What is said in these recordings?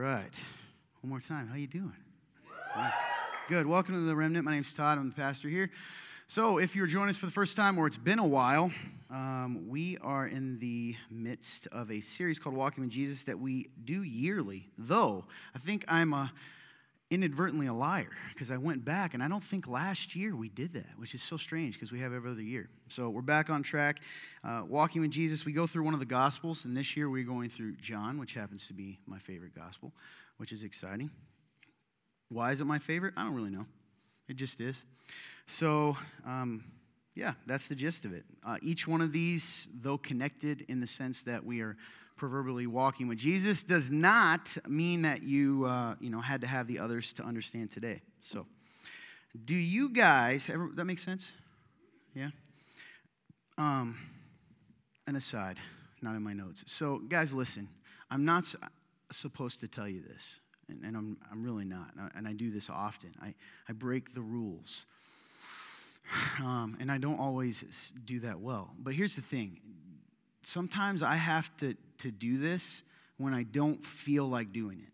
right. One more time. How you doing? Good. Welcome to the Remnant. My name's Todd. I'm the pastor here. So, if you're joining us for the first time or it's been a while, um, we are in the midst of a series called Walking with Jesus that we do yearly. Though I think I'm a inadvertently a liar because I went back and I don't think last year we did that, which is so strange because we have every other year. So we're back on track. Uh, walking with Jesus, we go through one of the Gospels, and this year we're going through John, which happens to be my favorite Gospel, which is exciting. Why is it my favorite? I don't really know. It just is. So, um, yeah, that's the gist of it. Uh, each one of these, though connected in the sense that we are proverbially walking with Jesus does not mean that you, uh, you know, had to have the others to understand today. So, do you guys, ever, that makes sense? Yeah? Um, an aside, not in my notes. So, guys, listen, I'm not supposed to tell you this, and, and I'm, I'm really not, and I do this often. I, I break the rules. Um, and I don't always do that well. But here's the thing sometimes I have to, to do this when I don't feel like doing it.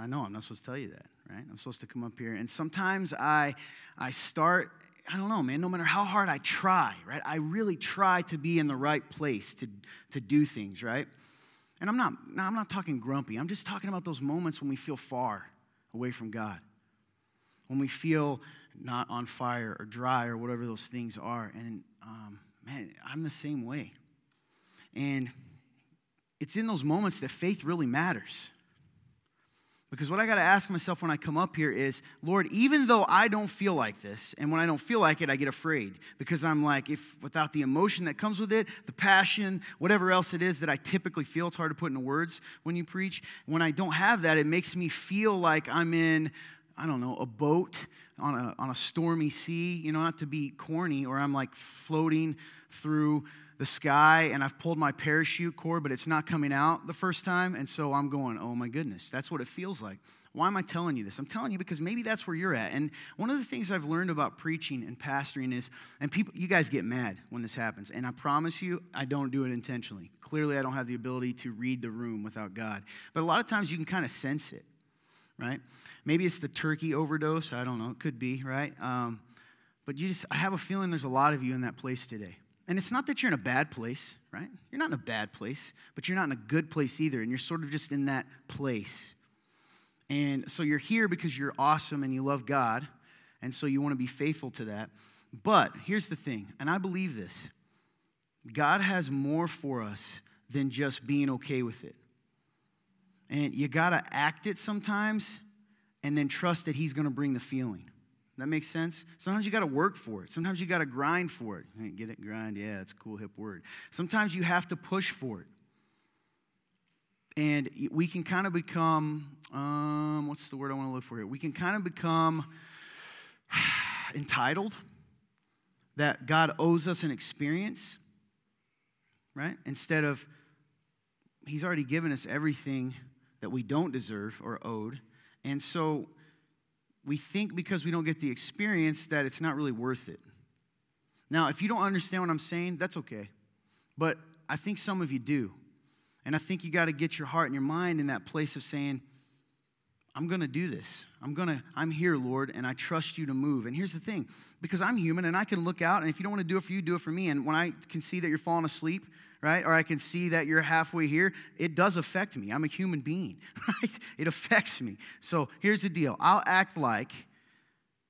I know I'm not supposed to tell you that, right? I'm supposed to come up here. And sometimes I, I start, I don't know, man, no matter how hard I try, right? I really try to be in the right place to, to do things, right? And I'm not, no, I'm not talking grumpy. I'm just talking about those moments when we feel far away from God. When we feel not on fire or dry or whatever those things are. And um, man, I'm the same way. And it's in those moments that faith really matters. Because what I got to ask myself when I come up here is, Lord, even though I don't feel like this, and when I don't feel like it, I get afraid because I'm like, if without the emotion that comes with it, the passion, whatever else it is that I typically feel, it's hard to put into words when you preach. When I don't have that, it makes me feel like I'm in, I don't know, a boat on a, on a stormy sea, you know, not to be corny, or I'm like floating through the sky and I've pulled my parachute cord, but it's not coming out the first time. And so I'm going, oh my goodness, that's what it feels like. Why am I telling you this? I'm telling you because maybe that's where you're at. And one of the things I've learned about preaching and pastoring is, and people, you guys get mad when this happens. And I promise you, I don't do it intentionally. Clearly, I don't have the ability to read the room without God. But a lot of times you can kind of sense it, right? Maybe it's the turkey overdose. I don't know. It could be, right? Um, but you just, I have a feeling there's a lot of you in that place today. And it's not that you're in a bad place, right? You're not in a bad place, but you're not in a good place either. And you're sort of just in that place. And so you're here because you're awesome and you love God. And so you want to be faithful to that. But here's the thing, and I believe this God has more for us than just being okay with it. And you got to act it sometimes and then trust that He's going to bring the feeling. That makes sense? Sometimes you got to work for it. Sometimes you got to grind for it. Get it? Grind? Yeah, it's a cool, hip word. Sometimes you have to push for it. And we can kind of become, um, what's the word I want to look for here? We can kind of become entitled that God owes us an experience, right? Instead of, He's already given us everything that we don't deserve or owed. And so we think because we don't get the experience that it's not really worth it. Now, if you don't understand what I'm saying, that's okay. But I think some of you do. And I think you got to get your heart and your mind in that place of saying, I'm going to do this. I'm going to I'm here, Lord, and I trust you to move. And here's the thing, because I'm human and I can look out and if you don't want to do it for you, do it for me. And when I can see that you're falling asleep, right? Or I can see that you're halfway here. It does affect me. I'm a human being, right? It affects me. So here's the deal I'll act like,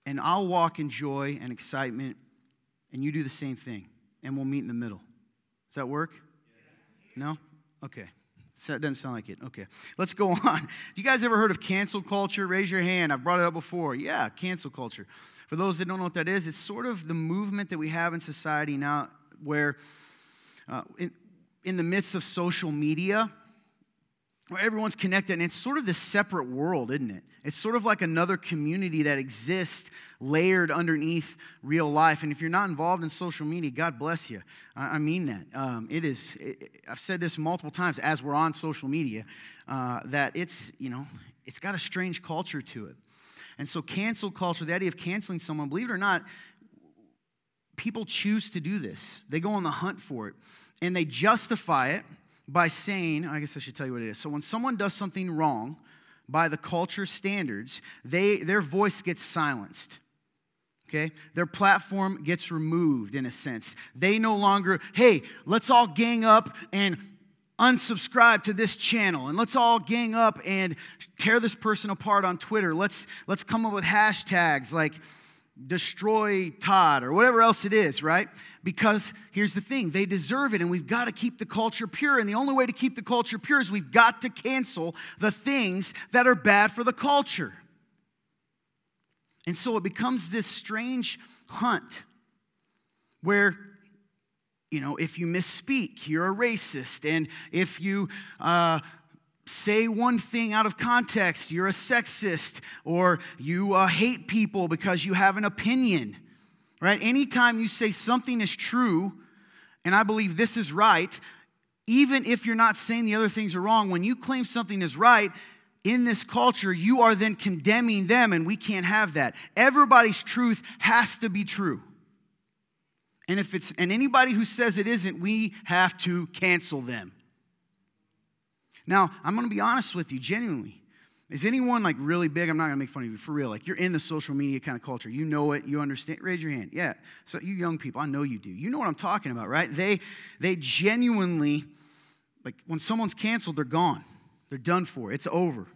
and I'll walk in joy and excitement, and you do the same thing, and we'll meet in the middle. Does that work? No? Okay. So it doesn't sound like it. Okay. Let's go on. You guys ever heard of cancel culture? Raise your hand. I've brought it up before. Yeah, cancel culture. For those that don't know what that is, it's sort of the movement that we have in society now where uh, in, in the midst of social media, where everyone's connected, and it's sort of this separate world, isn't it? It's sort of like another community that exists layered underneath real life. And if you're not involved in social media, God bless you. I, mean that. Um, it is, it, I've said this multiple times as we're on social media, uh, that it's, you know, it's got a strange culture to it. And so, cancel culture, the idea of canceling someone, believe it or not, people choose to do this. They go on the hunt for it and they justify it by saying, I guess I should tell you what it is. So when someone does something wrong by the culture standards, they, their voice gets silenced. Okay? Their platform gets removed in a sense. They no longer, hey, let's all gang up and unsubscribe to this channel and let's all gang up and tear this person apart on Twitter. Let's let's come up with hashtags like destroy Todd or whatever else it is, right? Because here's the thing, they deserve it and we've got to keep the culture pure and the only way to keep the culture pure is we've got to cancel the things that are bad for the culture. And so it becomes this strange hunt where you know, if you misspeak, you're a racist. And if you uh, say one thing out of context, you're a sexist. Or you uh, hate people because you have an opinion, right? Anytime you say something is true, and I believe this is right, even if you're not saying the other things are wrong, when you claim something is right, in this culture, you are then condemning them, and we can't have that. Everybody's truth has to be true. And if it's and anybody who says it isn't, we have to cancel them. Now, I'm going to be honest with you, genuinely. Is anyone like really big? I'm not to make fun of you for real. Like you're in the social media kind of culture. You know it. You understand. Raise your hand. Yeah. So you young people, I know you do. You know what I'm talking about, right? They they genuinely like when someone's canceled, they're gone. They're done for. It's over.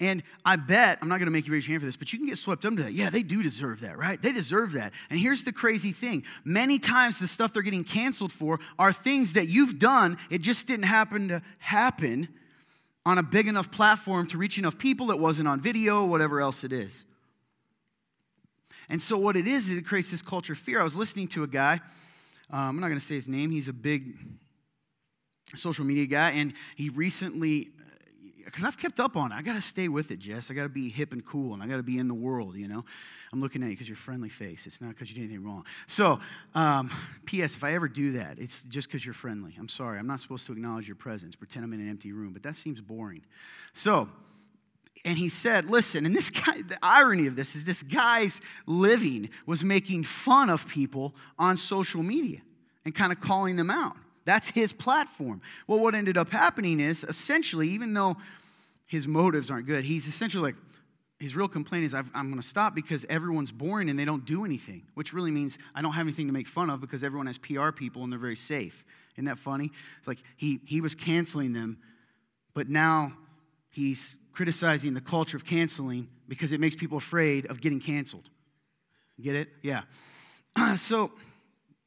And I bet, I'm not going to make you raise your hand for this, but you can get swept into that. Yeah, they do deserve that, right? They deserve that. And here's the crazy thing many times the stuff they're getting canceled for are things that you've done, it just didn't happen to happen on a big enough platform to reach enough people. It wasn't on video, whatever else it is. And so, what it is, is it creates this culture of fear. I was listening to a guy, um, I'm not going to say his name, he's a big social media guy, and he recently because I've kept up on it. I got to stay with it, Jess. I got to be hip and cool, and I got to be in the world, you know. I'm looking at you because you're friendly face. It's not because you did anything wrong. So, um, P.S. If I ever do that, it's just because you're friendly. I'm sorry. I'm not supposed to acknowledge your presence, pretend I'm in an empty room, but that seems boring. So, and he said, Listen, and this guy, the irony of this is this guy's living was making fun of people on social media and kind of calling them out. That's his platform. Well, what ended up happening is essentially, even though his motives aren't good, he's essentially like, his real complaint is, I'm going to stop because everyone's boring and they don't do anything, which really means I don't have anything to make fun of because everyone has PR people and they're very safe. Isn't that funny? It's like he, he was canceling them, but now he's criticizing the culture of canceling because it makes people afraid of getting canceled. Get it? Yeah. so,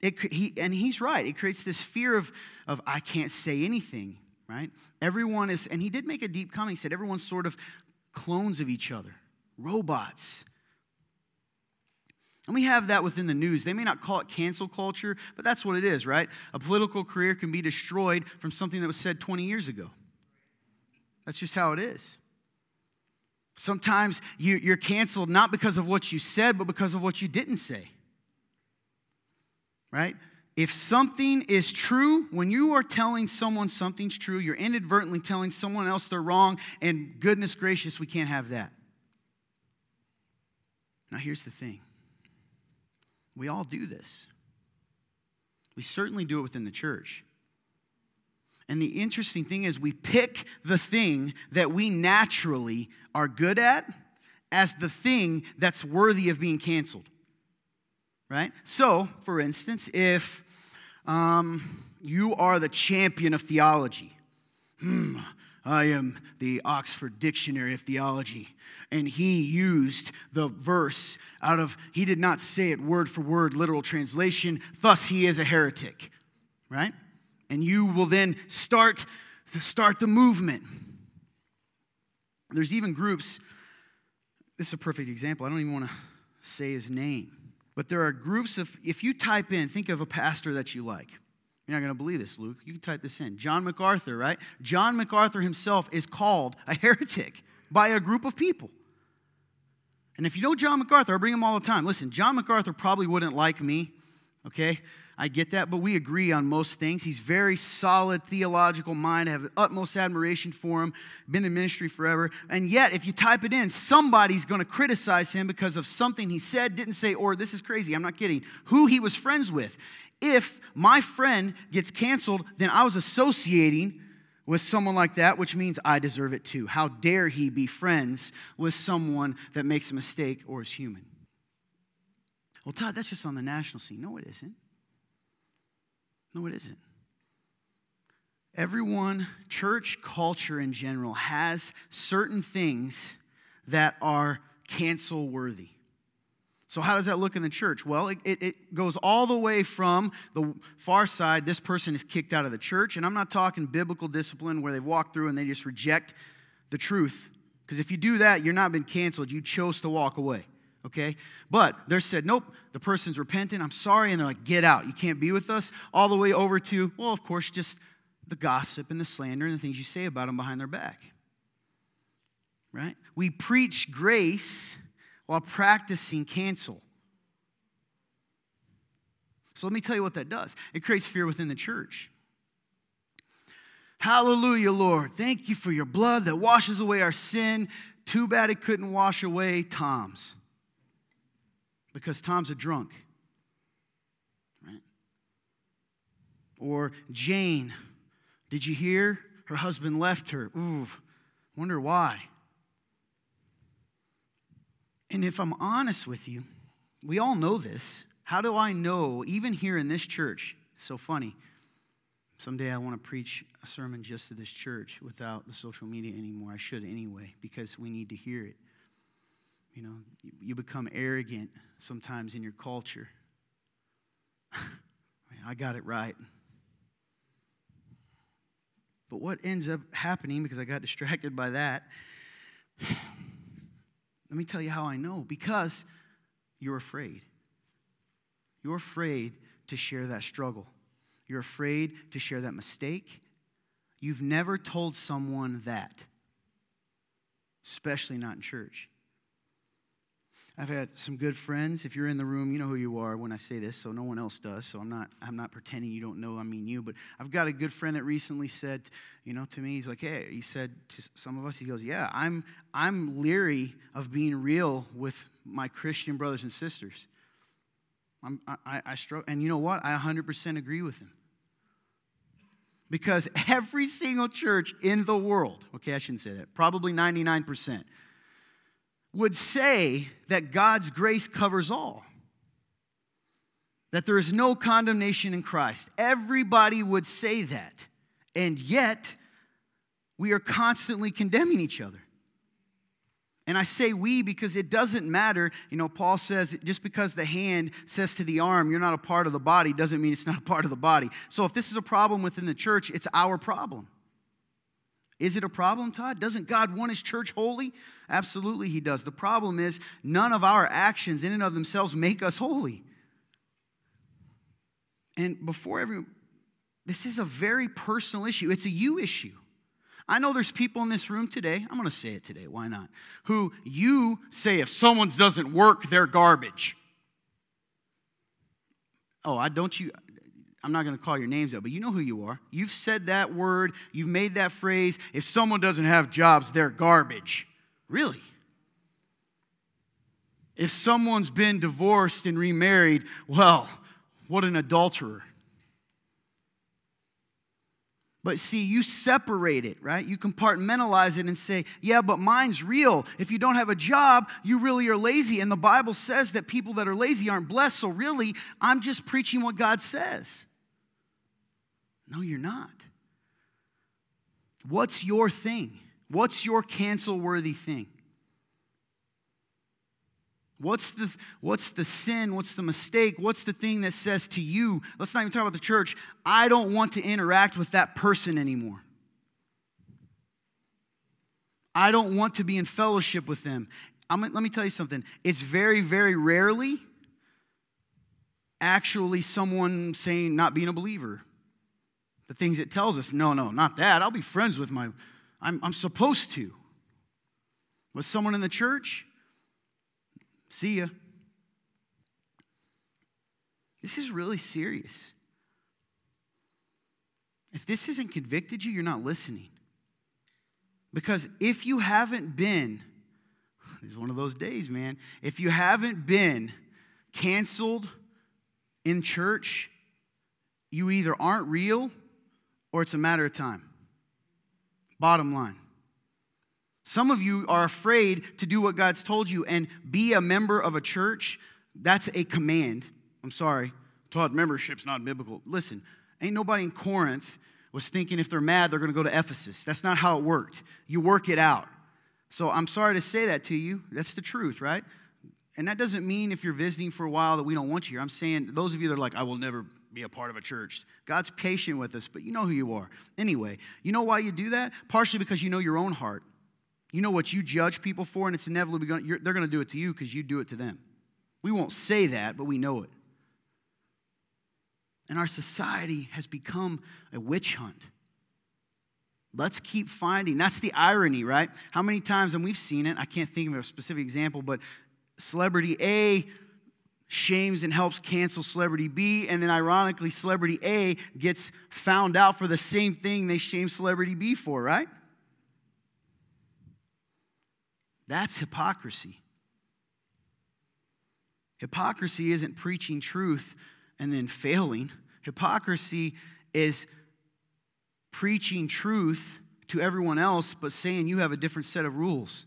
it, he, and he's right. It creates this fear of, of, I can't say anything, right? Everyone is, and he did make a deep comment. He said, everyone's sort of clones of each other, robots. And we have that within the news. They may not call it cancel culture, but that's what it is, right? A political career can be destroyed from something that was said 20 years ago. That's just how it is. Sometimes you, are canceled not because of what you said, but because of what you didn't say right? If something is true, when you are telling someone something's true, you're inadvertently telling someone else they're wrong, and goodness gracious, we can't have that. Now, here's the thing we all do this. We certainly do it within the church. And the interesting thing is, we pick the thing that we naturally are good at as the thing that's worthy of being canceled right? So, for instance, if um, you are the champion of theology, hmm, I am the Oxford Dictionary of Theology. And he used the verse out of, he did not say it word for word, literal translation, thus he is a heretic, right? And you will then start, start the movement. There's even groups, this is a perfect example. I don't even want to say his name. But there are groups of, if you type in, think of a pastor that you like. You're not going to believe this, Luke. You can type this in. John MacArthur, right? John MacArthur himself is called a heretic by a group of people. And if you know John MacArthur, I bring him all the time. Listen, John MacArthur probably wouldn't like me, okay? I get that, but we agree on most things. He's very solid theological mind. I have utmost admiration for him. Been in ministry forever. And yet, if you type it in, somebody's going to criticize him because of something he said, didn't say, or this is crazy, I'm not kidding, who he was friends with. If my friend gets canceled, then I was associating with someone like that, which means I deserve it too. How dare he be friends with someone that makes a mistake or is human? Well, Todd, that's just on the national scene. No, it isn't. No, it isn't. Everyone, church culture in general, has certain things that are cancel worthy. So, how does that look in the church? Well, it, it, it, goes all the way from the far side, this person is kicked out of the church. And I'm not talking biblical discipline where they've walked through and they just reject the truth. Because if you do that, you're not been canceled. You chose to walk away. Okay? But they're said, nope, the person's repentant. I'm sorry. And they're like, get out. You can't be with us. All the way over to, well, of course, just the gossip and the slander and the things you say about them behind their back. Right? We preach grace while practicing cancel. So let me tell you what that does it creates fear within the church. Hallelujah, Lord. Thank you for your blood that washes away our sin. Too bad it couldn't wash away Tom's. Because Tom's a drunk. Right? Or Jane, did you hear? Her husband left her. Ooh, wonder why. And if I'm honest with you, we all know this. How do I know, even here in this church? So funny. Someday I want to preach a sermon just to this church without the social media anymore. I should anyway, because we need to hear it. You know, you become arrogant sometimes in your culture. I got it right. But what ends up happening, because I got distracted by that, let me tell you how I know. Because you're afraid. You're afraid to share that struggle. You're afraid to share that mistake. You've never told someone that, especially not in church. I've had some good friends. If you're in the room, you know who you are when I say this, so no one else does. So I'm not, I'm not pretending you don't know I mean you. But I've got a good friend that recently said, you know, to me, he's like, hey, he said to some of us, he goes, yeah, I'm, I'm leery of being real with my Christian brothers and sisters. I'm, I, I struggle. And you know what? I 100% agree with him. Because every single church in the world, okay, I shouldn't say that, probably 99%, would say that God's grace covers all, that there is no condemnation in Christ. Everybody would say that. And yet, we are constantly condemning each other. And I say we because it doesn't matter. You know, Paul says just because the hand says to the arm, you're not a part of the body, doesn't mean it's not a part of the body. So if this is a problem within the church, it's our problem. Is it a problem, Todd? Doesn't God want his church holy? Absolutely, he does. The problem is, none of our actions in and of themselves make us holy. And before everyone, this is a very personal issue. It's a you issue. I know there's people in this room today, I'm going to say it today, why not? Who you say if someone doesn't work, they're garbage. Oh, I don't you I'm not going to call your names out, but you know who you are. You've said that word, you've made that phrase. If someone doesn't have jobs, they're garbage. Really? If someone's been divorced and remarried, well, what an adulterer. But see, you separate it, right? You compartmentalize it and say, yeah, but mine's real. If you don't have a job, you really are lazy. And the Bible says that people that are lazy aren't blessed. So really, I'm just preaching what God says. No, you're not. What's your thing? What's your cancel worthy thing? What's the, what's the sin? What's the mistake? What's the thing that says to you, let's not even talk about the church, I don't want to interact with that person anymore. I don't want to be in fellowship with them. I'm, let me tell you something. It's very, very rarely actually someone saying not being a believer the things it tells us. No, no, not that. I'll be friends with my, I'm, I'm supposed to. Was someone in the church? See ya. This is really serious. If this hasn't convicted you, you're not listening. Because if you haven't been, it's one of those days, man. If you haven't been canceled in church, you either aren't real or it's a matter of time. Bottom line. Some of you are afraid to do what God's told you and be a member of a church. That's a command. I'm sorry. Todd, membership's not biblical. Listen, ain't nobody in Corinth was thinking if they're mad, they're going to go to Ephesus. That's not how it worked. You work it out. So I'm sorry to say that to you. That's the truth, right? And that doesn't mean if you're visiting for a while that we don't want you here. I'm saying those of you that are like, I will never be a part of a church. God's patient with us, but you know who you are. Anyway, you know why you do that? Partially because you know your own heart. You know what you judge people for, and it's inevitably going they're going to do it to you because you do it to them. We won't say that, but we know it. And our society has become a witch hunt. Let's keep finding. That's the irony, right? How many times, and we've seen it, I can't think of a specific example, but celebrity A shames and helps cancel celebrity B, and then ironically, celebrity A gets found out for the same thing they shame celebrity B for, right? That's hypocrisy. Hypocrisy isn't preaching truth and then failing. Hypocrisy is preaching truth to everyone else, but saying you have a different set of rules.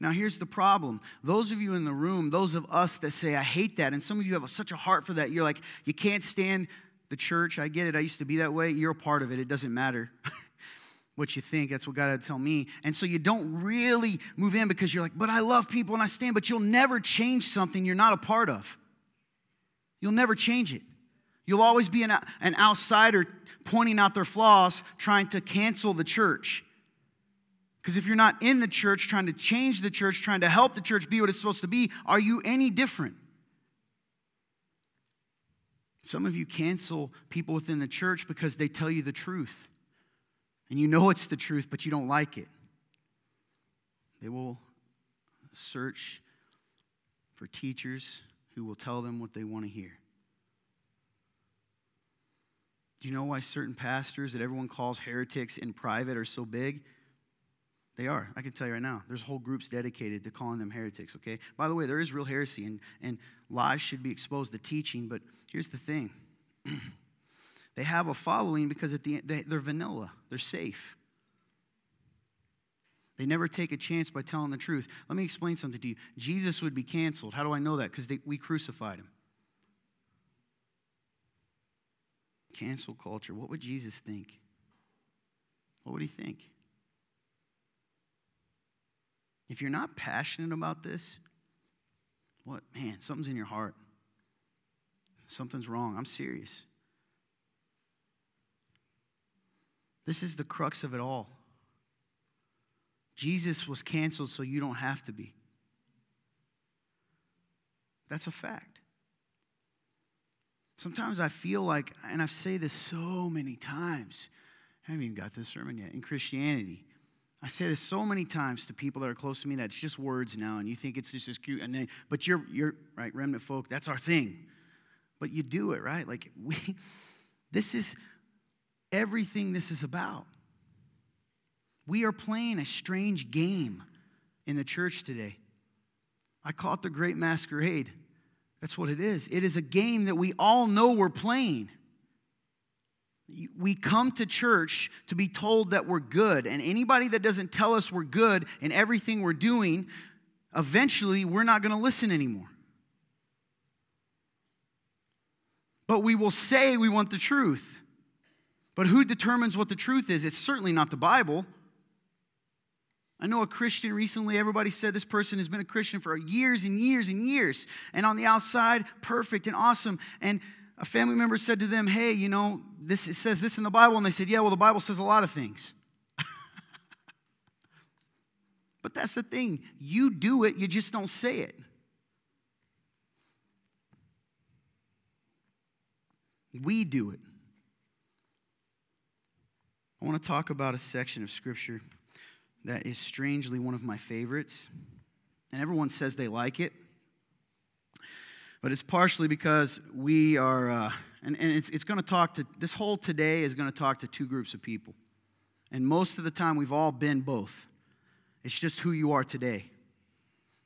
Now, here's the problem. Those of you in the room, those of us that say, I hate that, and some of you have such a heart for that, you're like, you can't stand the church. I get it. I used to be that way. You're a part of it. It doesn't matter. what you think. That's what God had to tell me. And so you don't really move in because you're like, but I love people and I stand, but you'll never change something you're not a part of. You'll never change it. You'll always be an, an outsider pointing out their flaws, trying to cancel the church. Because if you're not in the church, trying to change the church, trying to help the church be what it's supposed to be, are you any different? Some of you cancel people within the church because they tell you the truth and you know it's the truth, but you don't like it. They will search for teachers who will tell them what they want to hear. Do you know why certain pastors that everyone calls heretics in private are so big? They are. I can tell you right now. There's whole groups dedicated to calling them heretics, okay? By the way, there is real heresy, and, and lies should be exposed to teaching, but here's the thing They have a following because at the end, they, they're vanilla, they're safe. They never take a chance by telling the truth. Let me explain something to you. Jesus would be canceled. How do I know that? Because we crucified him. Cancel culture. What would Jesus think? What would he think? If you're not passionate about this, what, man, something's in your heart. Something's wrong. I'm serious. This is the crux of it all. Jesus was canceled so you don't have to be. That's a fact. Sometimes I feel like, and I've said this so many times, I haven't even got this sermon yet, in Christianity. I say this so many times to people that are close to me that's just words now, and you think it's just as cute. And then, but you're, you're right, remnant folk, that's our thing. But you do it, right? Like, we, this is, everything this is about. We are playing a strange game in the church today. I call it the Great Masquerade. That's what it is. It is a game that we all know we're playing. We come to church to be told that we're good, and anybody that doesn't tell us we're good in everything we're doing, eventually we're not going to listen anymore. But we will say we want the truth. But who determines what the truth is? It's certainly not the Bible. I know a Christian recently, everybody said this person has been a Christian for years and years and years. And on the outside, perfect and awesome. And a family member said to them, Hey, you know, this it says this in the Bible. And they said, Yeah, well, the Bible says a lot of things. but that's the thing. You do it, you just don't say it. We do it. I want to talk about a section of Scripture that is strangely one of my favorites. And everyone says they like it. But it's partially because we are, uh, and, and it's, it's going to talk to, this whole today is going to talk to two groups of people. And most of the time, we've all been both. It's just who you are today.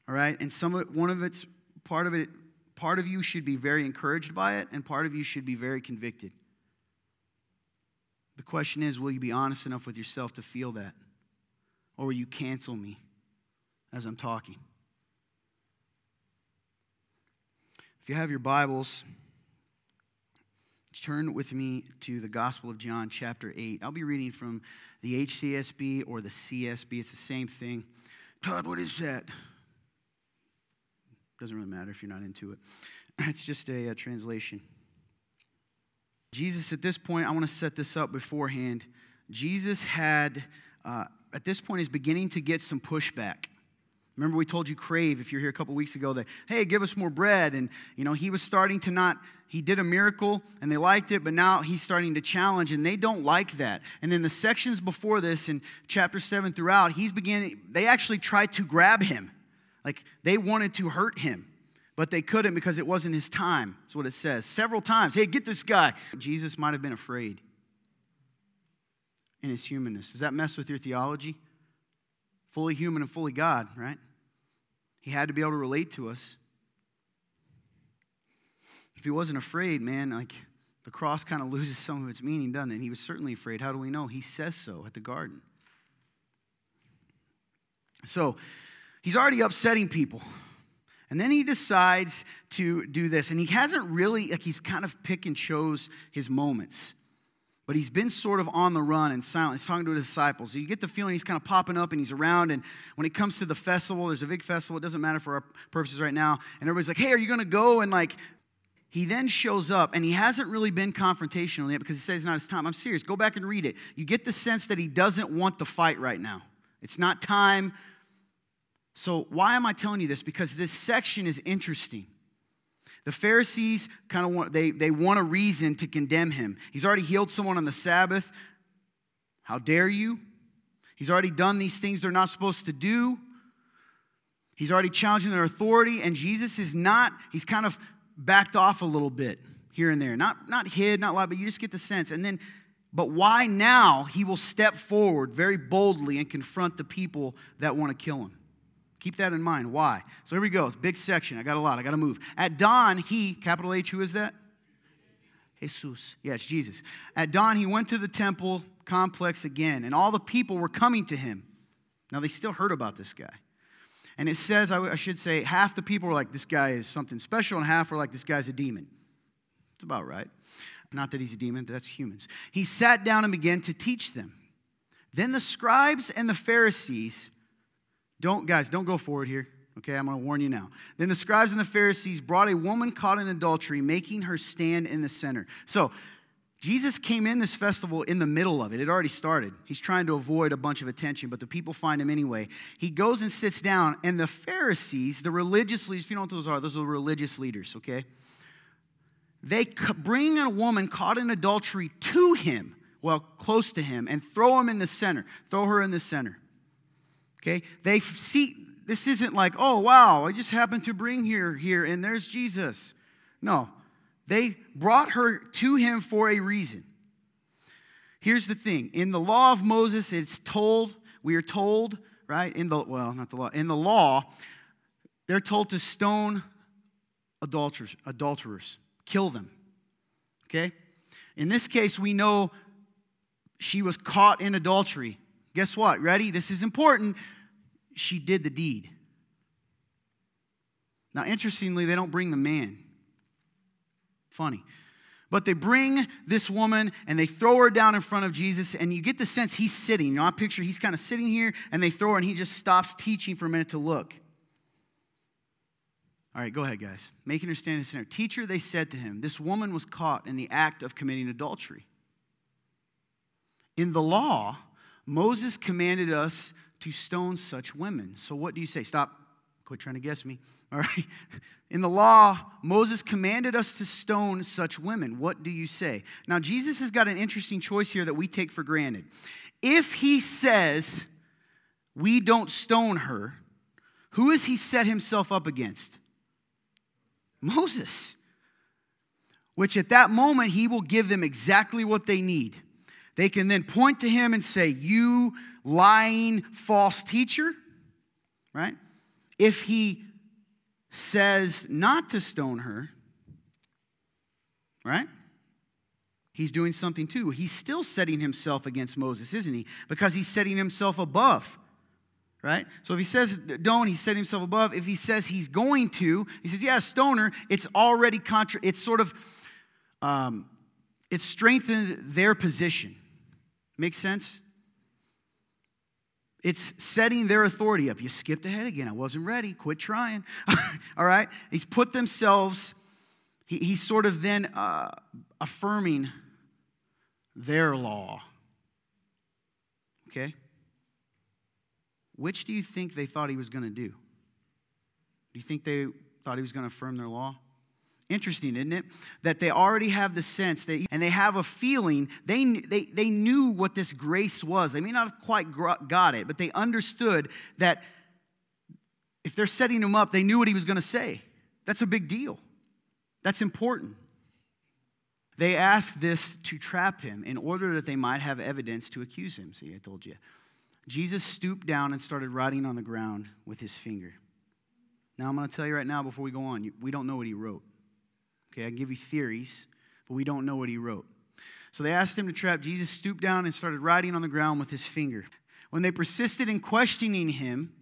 All right? And some of it, one of it's, part of it, part of you should be very encouraged by it, and part of you should be very convicted. The question is will you be honest enough with yourself to feel that? Or will you cancel me as I'm talking? If you have your Bibles, turn with me to the Gospel of John, chapter 8. I'll be reading from the HCSB or the CSB. It's the same thing. Todd, what is that? Doesn't really matter if you're not into it. It's just a, a translation. Jesus, at this point, I want to set this up beforehand. Jesus had, uh, at this point, is beginning to get some pushback. Remember, we told you, Crave, if you're here a couple weeks ago, that, hey, give us more bread. And, you know, he was starting to not, he did a miracle and they liked it, but now he's starting to challenge and they don't like that. And in the sections before this, in chapter 7 throughout, he's beginning, they actually tried to grab him. Like, they wanted to hurt him, but they couldn't because it wasn't his time. That's what it says. Several times, hey, get this guy. Jesus might have been afraid in his humanness. Does that mess with your theology? Fully human and fully God, right? He had to be able to relate to us. If he wasn't afraid, man, like the cross kind of loses some of its meaning, doesn't it? He was certainly afraid. How do we know? He says so at the garden. So he's already upsetting people. And then he decides to do this. And he hasn't really, like, he's kind of pick and chose his moments but he's been sort of on the run and silent. He's talking to his disciples. You get the feeling he's kind of popping up and he's around. And when it comes to the festival, there's a big festival. It doesn't matter for our purposes right now. And everybody's like, hey, are you going to go? And like, he then shows up and he hasn't really been confrontational yet because he says it's not his time. I'm serious. Go back and read it. You get the sense that he doesn't want the fight right now. It's not time. So, why am I telling you this? Because this section is interesting. The Pharisees kind of want, they, they want a reason to condemn him. He's already healed someone on the Sabbath. How dare you? He's already done these things they're not supposed to do. He's already challenging their authority, and Jesus is not, he's kind of backed off a little bit here and there. Not, not hid, not lied, but you just get the sense. And then, but why now he will step forward very boldly and confront the people that want to kill him? Keep that in mind. Why? So here we go. It's big section. I got a lot. I got to move. At dawn, he, capital H, who is that? Jesus. Yeah, it's Jesus. At dawn, he went to the temple complex again, and all the people were coming to him. Now, they still heard about this guy. And it says, I should say, half the people were like, this guy is something special, and half were like, this guy's a demon. It's about right. Not that he's a demon, that's humans. He sat down and began to teach them. Then the scribes and the Pharisees don't, guys, don't go forward here. Okay, I'm going to warn you now. Then the scribes and the Pharisees brought a woman caught in adultery, making her stand in the center. So, Jesus came in this festival in the middle of it. It already started. He's trying to avoid a bunch of attention, but the people find him anyway. He goes and sits down, and the Pharisees, the religious leaders, if you know what those are, those are the religious leaders, okay? They bring a woman caught in adultery to him, well, close to him, and throw him in the center, throw her in the center. Okay? They see, this isn't like, oh, wow, I just happened to bring here, here, and there's Jesus. No, they brought her to him for a reason. Here's the thing in the law of Moses, it's told, we are told, right? In the, well, not the law, in the law, they're told to stone adulterers, adulterers, kill them. Okay? In this case, we know she was caught in adultery. Guess what? Ready? This is important. She did the deed. Now, interestingly, they don't bring the man. Funny. But they bring this woman and they throw her down in front of Jesus, and you get the sense he's sitting. You know, I picture he's kind of sitting here, and they throw her, and he just stops teaching for a minute to look. All right, go ahead, guys. Making her stand in center. Teacher, they said to him, this woman was caught in the act of committing adultery. In the law, Moses commanded us to stone such women. So what do you say? Stop. Quit trying to guess me. All right. In the law, Moses commanded us to stone such women. What do you say? Now, Jesus has got an interesting choice here that we take for granted. If he says we don't stone her, who has he set himself up against? Moses. Which at that moment, he will give them exactly what they need. They can then point to him and say, You lying false teacher, right? If he says not to stone her, right? He's doing something too. He's still setting himself against Moses, isn't he? Because he's setting himself above, right? So if he says don't, he's setting himself above. If he says he's going to, he says, yeah, stone her, it's already contra, it's sort of, um, it's strengthened their position. Make sense? It's setting their authority up. You skipped ahead again. I wasn't ready. Quit trying. All right? He's put themselves, he, he's sort of then uh, affirming their law. Okay? Which do you think they thought he was going to do? Do you think they thought he was going to affirm their law? Interesting, isn't it? That they already have the sense that, and they have a feeling, they, they, they knew what this grace was. They may not have quite got it, but they understood that if they're setting him up, they knew what he was going to say. That's a big deal. That's important. They asked this to trap him in order that they might have evidence to accuse him. See, I told you. Jesus stooped down and started writing on the ground with his finger. Now, I'm going to tell you right now before we go on, we don't know what he wrote. Okay, I can give you theories, but we don't know what he wrote. So they asked him to trap. Jesus stooped down and started writing on the ground with his finger. When they persisted in questioning him,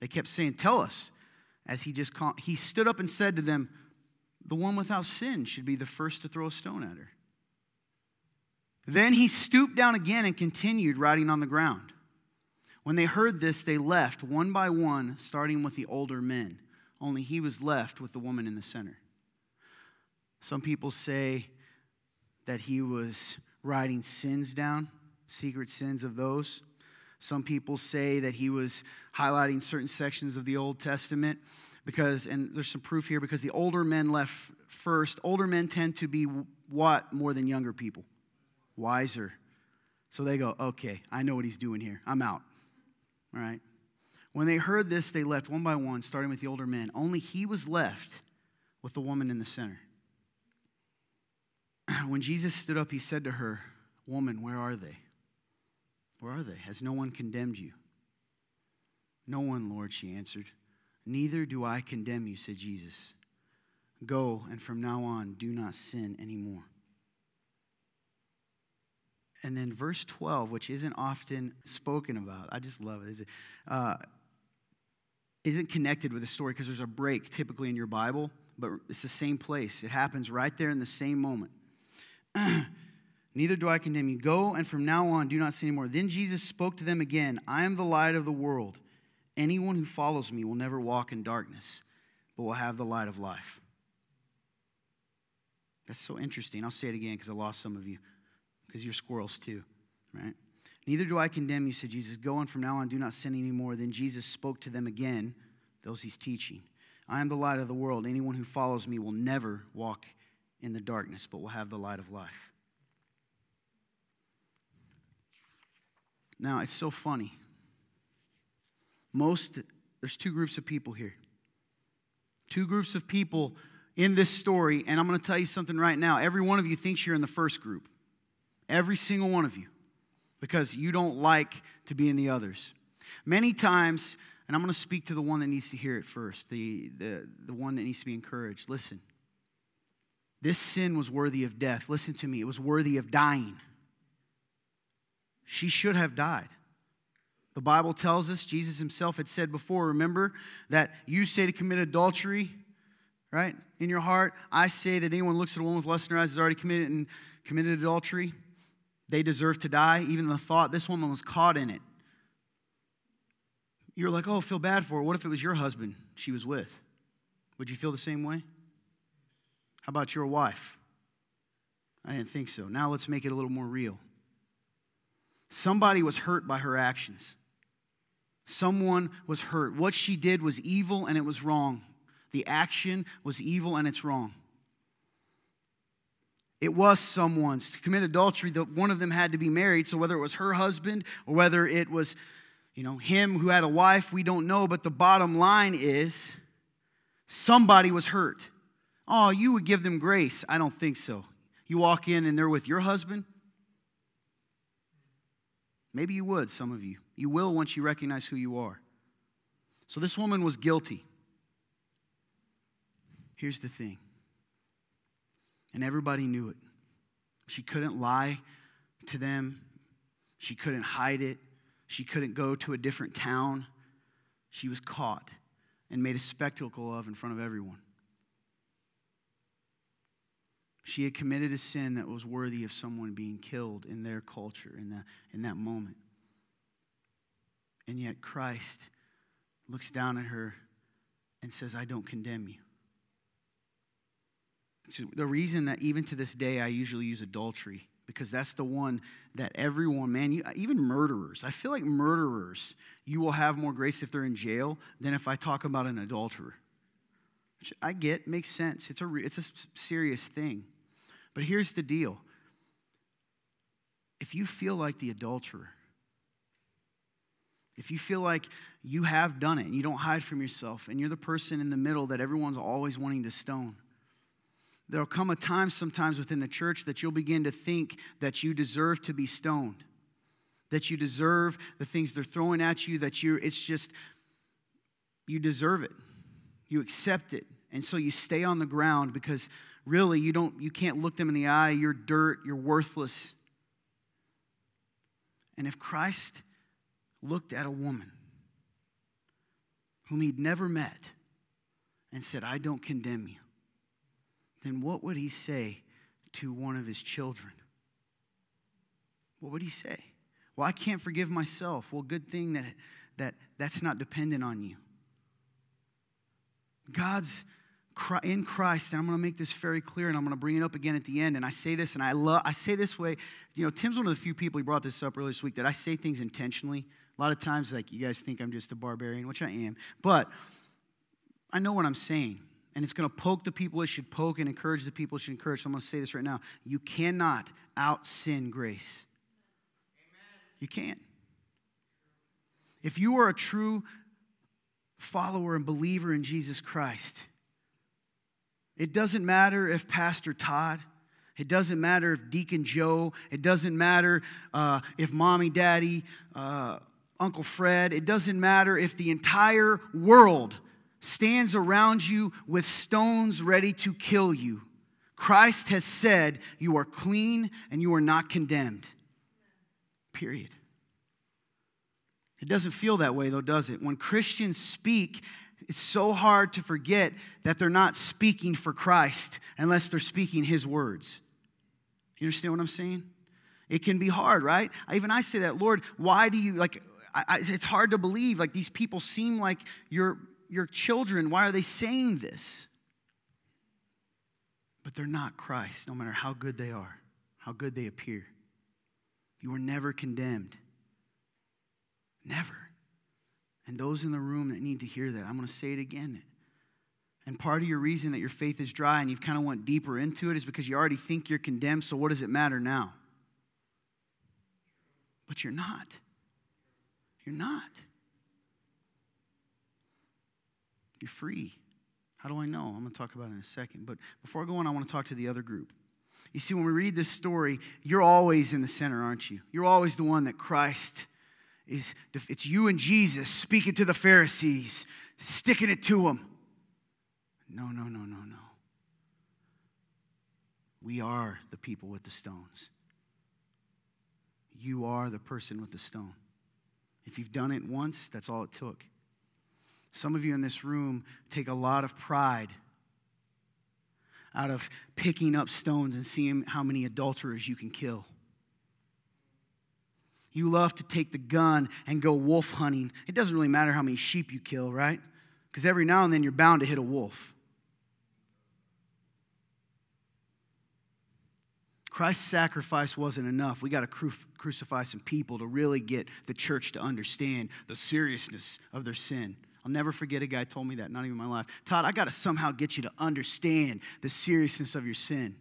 they kept saying, Tell us. As he just called, he stood up and said to them, The one without sin should be the first to throw a stone at her. Then he stooped down again and continued writing on the ground. When they heard this, they left one by one, starting with the older men. Only he was left with the woman in the center. Some people say that he was writing sins down, secret sins of those. Some people say that he was highlighting certain sections of the Old Testament because, and there's some proof here, because the older men left first. Older men tend to be what more than younger people? Wiser. So they go, okay, I know what he's doing here. I'm out. All right. When they heard this, they left one by one, starting with the older men. Only he was left with the woman in the center. when Jesus stood up, he said to her, Woman, where are they? Where are they? Has no one condemned you? No one, Lord, she answered. Neither do I condemn you, said Jesus. Go, and from now on, do not sin anymore. And then verse 12, which isn't often spoken about, I just love it. Is it uh, isn't connected with the story because there's a break typically in your Bible, but it's the same place. It happens right there in the same moment. Neither do I condemn you. Go, and from now on, do not sin anymore. Then Jesus spoke to them again I am the light of the world. Anyone who follows me will never walk in darkness, but will have the light of life. That's so interesting. I'll say it again because I lost some of you, because you're squirrels too, right? Neither do I condemn you, said Jesus. Go, and from now on, do not sin anymore. Then Jesus spoke to them again, those he's teaching. I am the light of the world. Anyone who follows me will never walk in the darkness, but will have the light of life. Now, it's so funny. Most, there's two groups of people here. Two groups of people in this story, and I'm going to tell you something right now. Every one of you thinks you're in the first group. Every single one of you. Because you don't like to be in the others. Many times, and I'm going to speak to the one that needs to hear it first, the, the, the one that needs to be encouraged. Listen, this sin was worthy of death. Listen to me, it was worthy of dying. She should have died. The Bible tells us, Jesus himself had said before, remember, that you say to commit adultery, right, in your heart. I say that anyone looks at a woman with lust in her eyes has already committed and committed adultery. They deserve to die. Even the thought this woman was caught in it. You're like, oh, feel bad for her. What if it was your husband she was with? Would you feel the same way? How about your wife? I didn't think so. Now let's make it a little more real. Somebody was hurt by her actions. Someone was hurt. What she did was evil and it was wrong. The action was evil and it's wrong. It was someone's. To commit adultery, the, one of them had to be married. So whether it was her husband or whether it was, you know, him who had a wife, we don't know. But the bottom line is somebody was hurt. Oh, you would give them grace. I don't think so. You walk in and they're with your husband. Maybe you would, some of you. You will once you recognize who you are. So this woman was guilty. Here's the thing, and everybody knew it. She couldn't lie to them, she couldn't hide it, she couldn't go to a different town. She was caught and made a spectacle of in front of everyone. She had committed a sin that was worthy of someone being killed in their culture in that, in that moment. And yet Christ looks down at her and says, I don't condemn you. So the reason that even to this day I usually use adultery because that's the one that everyone, man, you, even murderers, I feel like murderers, you will have more grace if they're in jail than if I talk about an adulterer. Which I get, makes sense. It's a, it's a serious thing. But here's the deal if you feel like the adulterer, if you feel like you have done it and you don't hide from yourself and you're the person in the middle that everyone's always wanting to stone, there'll come a time sometimes within the church that you'll begin to think that you deserve to be stoned, that you deserve the things they're throwing at you, that you it's just you deserve it. You accept it. And so you stay on the ground because really you don't you can't look them in the eye. You're dirt. You're worthless. And if christ looked at a woman whom he'd never met and said i don't condemn you then what would he say to one of his children? What would he say? Well i can't forgive myself. Well good thing that that that's not dependent on you. God's in Christ, and I'm going to make this very clear, and I'm going to bring it up again at the end. And I say this, and I love, I say this way. You know, Tim's one of the few people. He brought this up earlier this week that I say things intentionally. A lot of times, like you guys think I'm just a barbarian, which I am, but I know what I'm saying, and it's going to poke the people it should poke and encourage the people it should encourage. So I'm going to say this right now: you cannot out sin grace. Amen. You can't. If you are a true follower and believer in Jesus Christ it doesn't matter if Pastor Todd, it doesn't matter if Deacon Joe, it doesn't matter uh, if mommy, daddy, uh, Uncle Fred, it doesn't matter if the entire world stands around you with stones ready to kill you. Christ has said you are clean and you are not condemned. Period. It doesn't feel that way, though, does it? When Christians speak it's so hard to forget that they're not speaking for Christ unless they're speaking his words. You understand what I'm saying? It can be hard, right? Even I say that, Lord, why do you, like, I, I, it's hard to believe. Like, these people seem like your, your children. Why are they saying this? But they're not Christ, no matter how good they are, how good they appear. You were never condemned. Never. And those in the room that need to hear that, I'm going to say it again. And part of your reason that your faith is dry and you've kind of went deeper into it is because you already think you're condemned, so what does it matter now? But you're not. You're not. You're free. How do I know? I'm going to talk about it in a second. But before I go on, I want to talk to the other group. You see, when we read this story, you're always in the center, aren't you? You're always the one that Christ is it's you and Jesus speaking to the Pharisees, sticking it to them. No, no, no, no, no. We are the people with the stones. You are the person with the stone. If you've done it once, that's all it took. Some of you in this room take a lot of pride out of picking up stones and seeing how many adulterers you can kill. You love to take the gun and go wolf hunting. It doesn't really matter how many sheep you kill, right? Because every now and then you're bound to hit a wolf. Christ's sacrifice wasn't enough. We got to cru- crucify some people to really get the church to understand the seriousness of their sin. I'll never forget a guy told me that, not even my life. Todd, I got to somehow get you to understand the seriousness of your sin.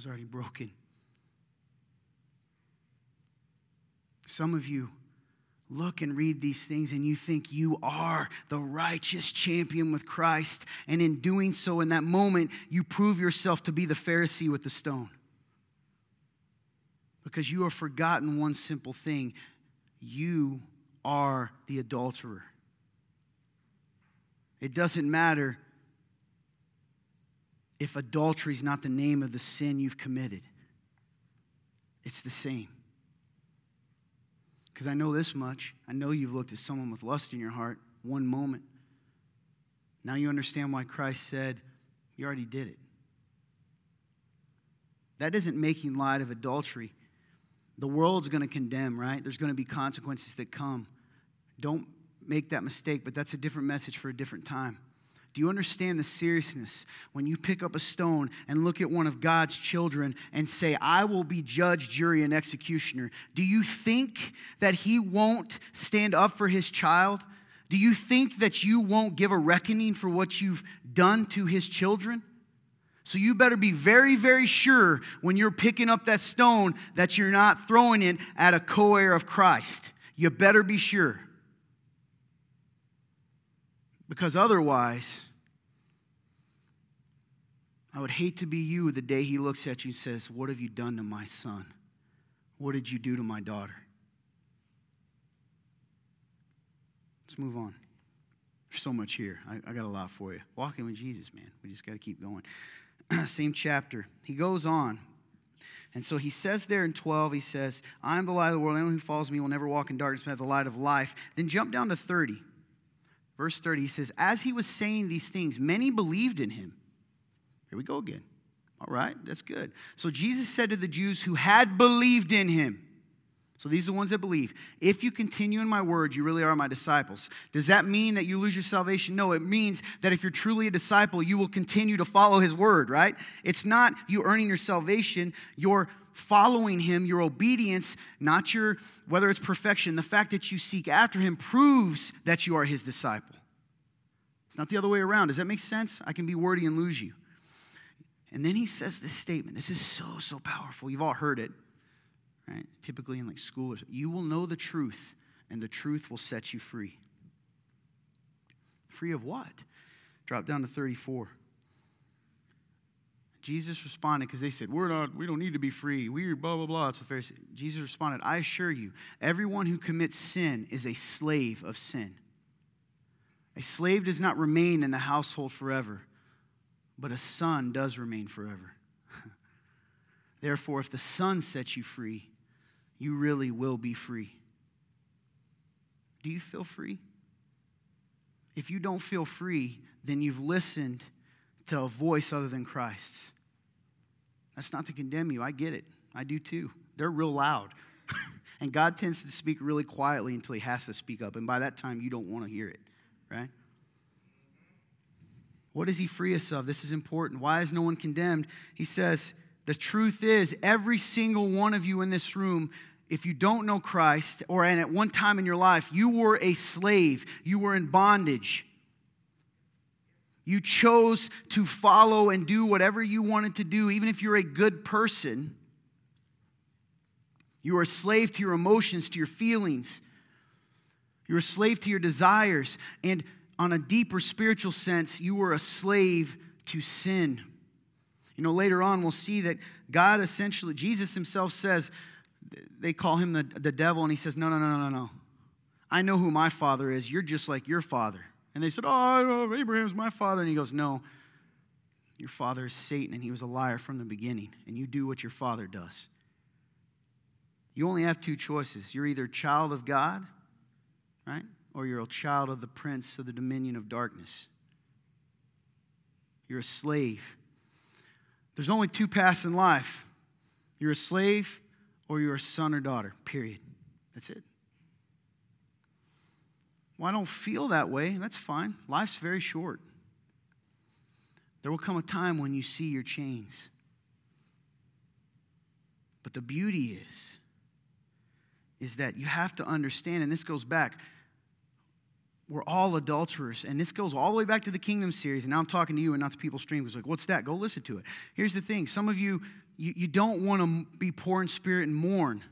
Was already broken. Some of you look and read these things and you think you are the righteous champion with Christ. And in doing so, in that moment, you prove yourself to be the Pharisee with the stone. Because you have forgotten one simple thing you are the adulterer. It doesn't matter if adultery is not the name of the sin you've committed, it's the same. Because I know this much. I know you've looked at someone with lust in your heart one moment. Now you understand why Christ said, You already did it. That isn't making light of adultery. The world's going to condemn, right? There's going to be consequences that come. Don't make that mistake, but that's a different message for a different time. Do you understand the seriousness when you pick up a stone and look at one of God's children and say, I will be judge, jury, and executioner? Do you think that He won't stand up for His child? Do you think that you won't give a reckoning for what you've done to His children? So you better be very, very sure when you're picking up that stone that you're not throwing it at a co heir of Christ. You better be sure. Because otherwise, I would hate to be you the day he looks at you and says, What have you done to my son? What did you do to my daughter? Let's move on. There's so much here. I, I got a lot for you. Walking with Jesus, man. We just got to keep going. Same chapter. He goes on. And so he says there in 12, he says, I am the light of the world. Anyone who follows me will never walk in darkness, but have the light of life. Then jump down to 30. Verse 30, he says, As he was saying these things, many believed in him. Here we go again. All right, that's good. So Jesus said to the Jews who had believed in him, so these are the ones that believe. If you continue in my word, you really are my disciples. Does that mean that you lose your salvation? No, it means that if you're truly a disciple, you will continue to follow his word, right? It's not you earning your salvation, you're following him, your obedience, not your, whether it's perfection, the fact that you seek after him proves that you are his disciple. It's not the other way around. Does that make sense? I can be wordy and lose you. And then he says this statement. This is so, so powerful. You've all heard it, right? Typically in like school, you will know the truth, and the truth will set you free. Free of what? Drop down to 34. Jesus responded because they said, We're not, we don't need to be free. We're blah, blah, blah. That's what Pharisees. Jesus responded, I assure you, everyone who commits sin is a slave of sin. A slave does not remain in the household forever, but a son does remain forever. Therefore, if the son sets you free, you really will be free. Do you feel free? If you don't feel free, then you've listened to a voice other than Christ's. That's not to condemn you. I get it. I do too. They're real loud. and God tends to speak really quietly until he has to speak up. And by that time, you don't want to hear it, right? What does he free us of? This is important. Why is no one condemned? He says, The truth is, every single one of you in this room, if you don't know Christ, or and at one time in your life, you were a slave, you were in bondage. You chose to follow and do whatever you wanted to do, even if you're a good person. You are a slave to your emotions, to your feelings. You're a slave to your desires. And on a deeper spiritual sense, you were a slave to sin. You know, later on, we'll see that God essentially, Jesus himself says, they call him the, the devil, and he says, No, No, no, no, no, no. I know who my father is. You're just like your father. And they said, Oh, Abraham's my father. And he goes, No, your father is Satan, and he was a liar from the beginning, and you do what your father does. You only have two choices. You're either a child of God, right? Or you're a child of the prince of the dominion of darkness. You're a slave. There's only two paths in life you're a slave, or you're a son or daughter, period. That's it. Well, I don't feel that way. That's fine. Life's very short. There will come a time when you see your chains. But the beauty is, is that you have to understand, and this goes back, we're all adulterers. And this goes all the way back to the Kingdom series. And now I'm talking to you and not to people stream. It's like, what's that? Go listen to it. Here's the thing some of you, you, you don't want to be poor in spirit and mourn.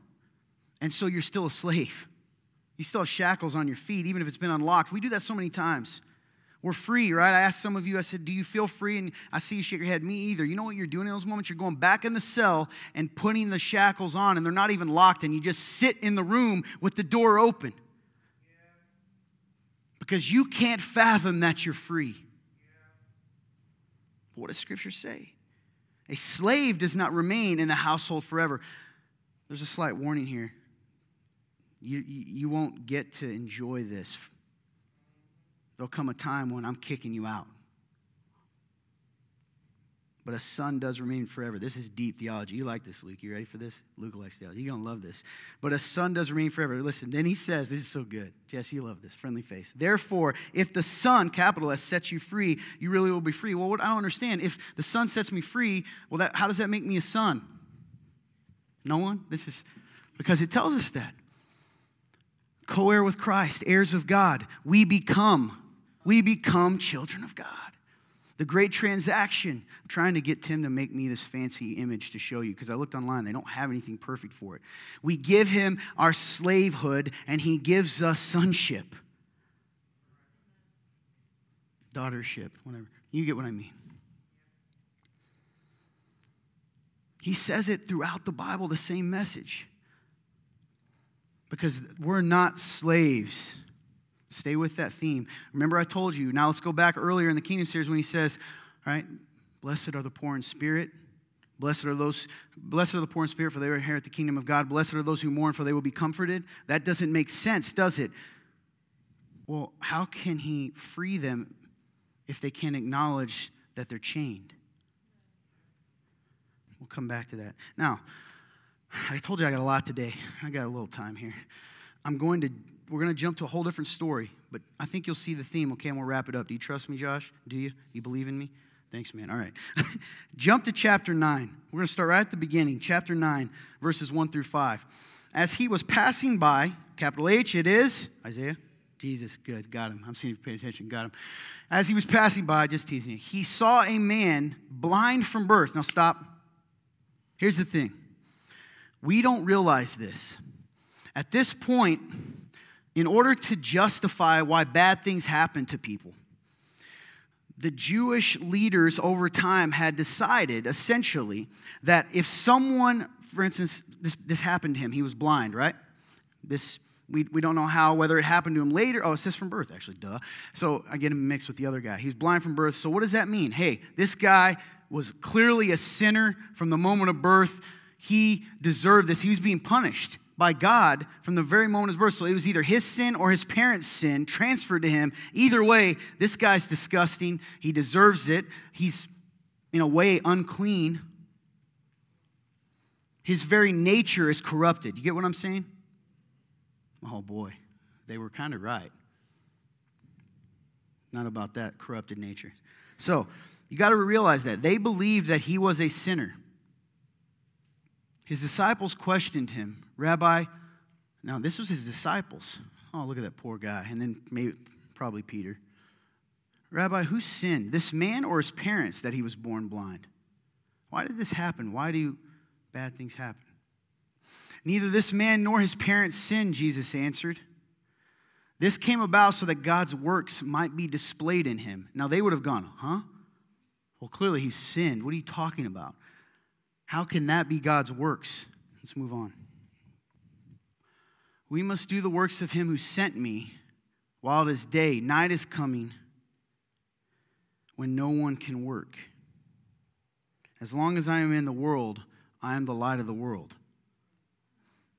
And so you're still a slave. You still have shackles on your feet, even if it's been unlocked. We do that so many times. We're free, right? I asked some of you, I said, Do you feel free? And I see you shake your head. Me either. You know what you're doing in those moments? You're going back in the cell and putting the shackles on, and they're not even locked, and you just sit in the room with the door open. because you can't fathom that you're free. What does Scripture say? A slave does not remain in the household forever. There's a slight warning here. You, you, won't get to enjoy this. There'll come a time when I'm kicking you out but a son does remain forever. This is deep theology. You like this, Luke. You ready for this? Luke likes theology. You're going to love this. But a son does remain forever. Listen, then he says, this is so good. Jess, you love this. Friendly face. Therefore, if the son, capital S, sets you free, you really will be free. Well, what I don't understand, if the son sets me free, well, that, how does that make me a son? No one? This is because it tells us that. Co heir with Christ, heirs of God. We become, we become children of God. The great transaction. I'm trying to get Tim to make me this fancy image to show you because I looked online. They don't have anything perfect for it. We give him our slavehood and he gives us sonship, daughtership, whatever. You get what I mean. He says it throughout the Bible, the same message. Because we're not slaves Stay with that theme. Remember, I told you. Now let's go back earlier in the Kingdom series when he says, right, blessed are the poor in spirit. Blessed are those, blessed are the poor in spirit, for they will inherit the kingdom of God. Blessed are those who mourn, for they will be comforted. That doesn't make sense, does it? Well, how can he free them if they can't acknowledge that they're chained? We'll come back to that. Now, I told you I got a lot today. I got a little time here. I'm going to we're going to jump to a whole different story, but I think you'll see the theme, okay? And we'll wrap it up. Do you trust me, Josh? Do you? You believe in me? Thanks, man. All right. jump to chapter 9. We're going to start right at the beginning, chapter 9, verses 1 through 5. As he was passing by, capital H, it is Isaiah. Jesus, good, got him. I'm seeing you pay attention, got him. As he was passing by, just teasing you, he saw a man blind from birth. Now stop. Here's the thing we don't realize this. At this point, in order to justify why bad things happen to people. The Jewish leaders over time had decided essentially that if someone, for instance, this, this happened to him, he was blind, right? This we, we don't know how, whether it happened to him later. Oh, it says from birth, actually, duh. So I get him mixed with the other guy. He's blind from birth. So what does that mean? Hey, this guy was clearly a sinner from the moment of birth. He deserved this. He was being punished by God from the very moment of his birth. So it was either his sin or his parents' sin transferred to him. Either way, this guy's disgusting. He deserves it. He's, in a way, unclean. His very nature is corrupted. You get what I'm saying? Oh boy, they were kind of right. Not about that corrupted nature. So, you got to realize that. They believed that he was a sinner. His disciples questioned him, Rabbi, now this was his disciples. Oh, look at that poor guy. And then maybe, probably Peter. Rabbi, who sinned, this man or his parents, that he was born blind? Why did this happen? Why do bad things happen? Neither this man nor his parents sinned, Jesus answered. This came about so that God's works might be displayed in him. Now they would have gone, huh? Well, clearly he sinned. What are you talking about? How can that be God's works? Let's move on. We must do the works of him who sent me while it is day. Night is coming when no one can work. As long as I am in the world, I am the light of the world.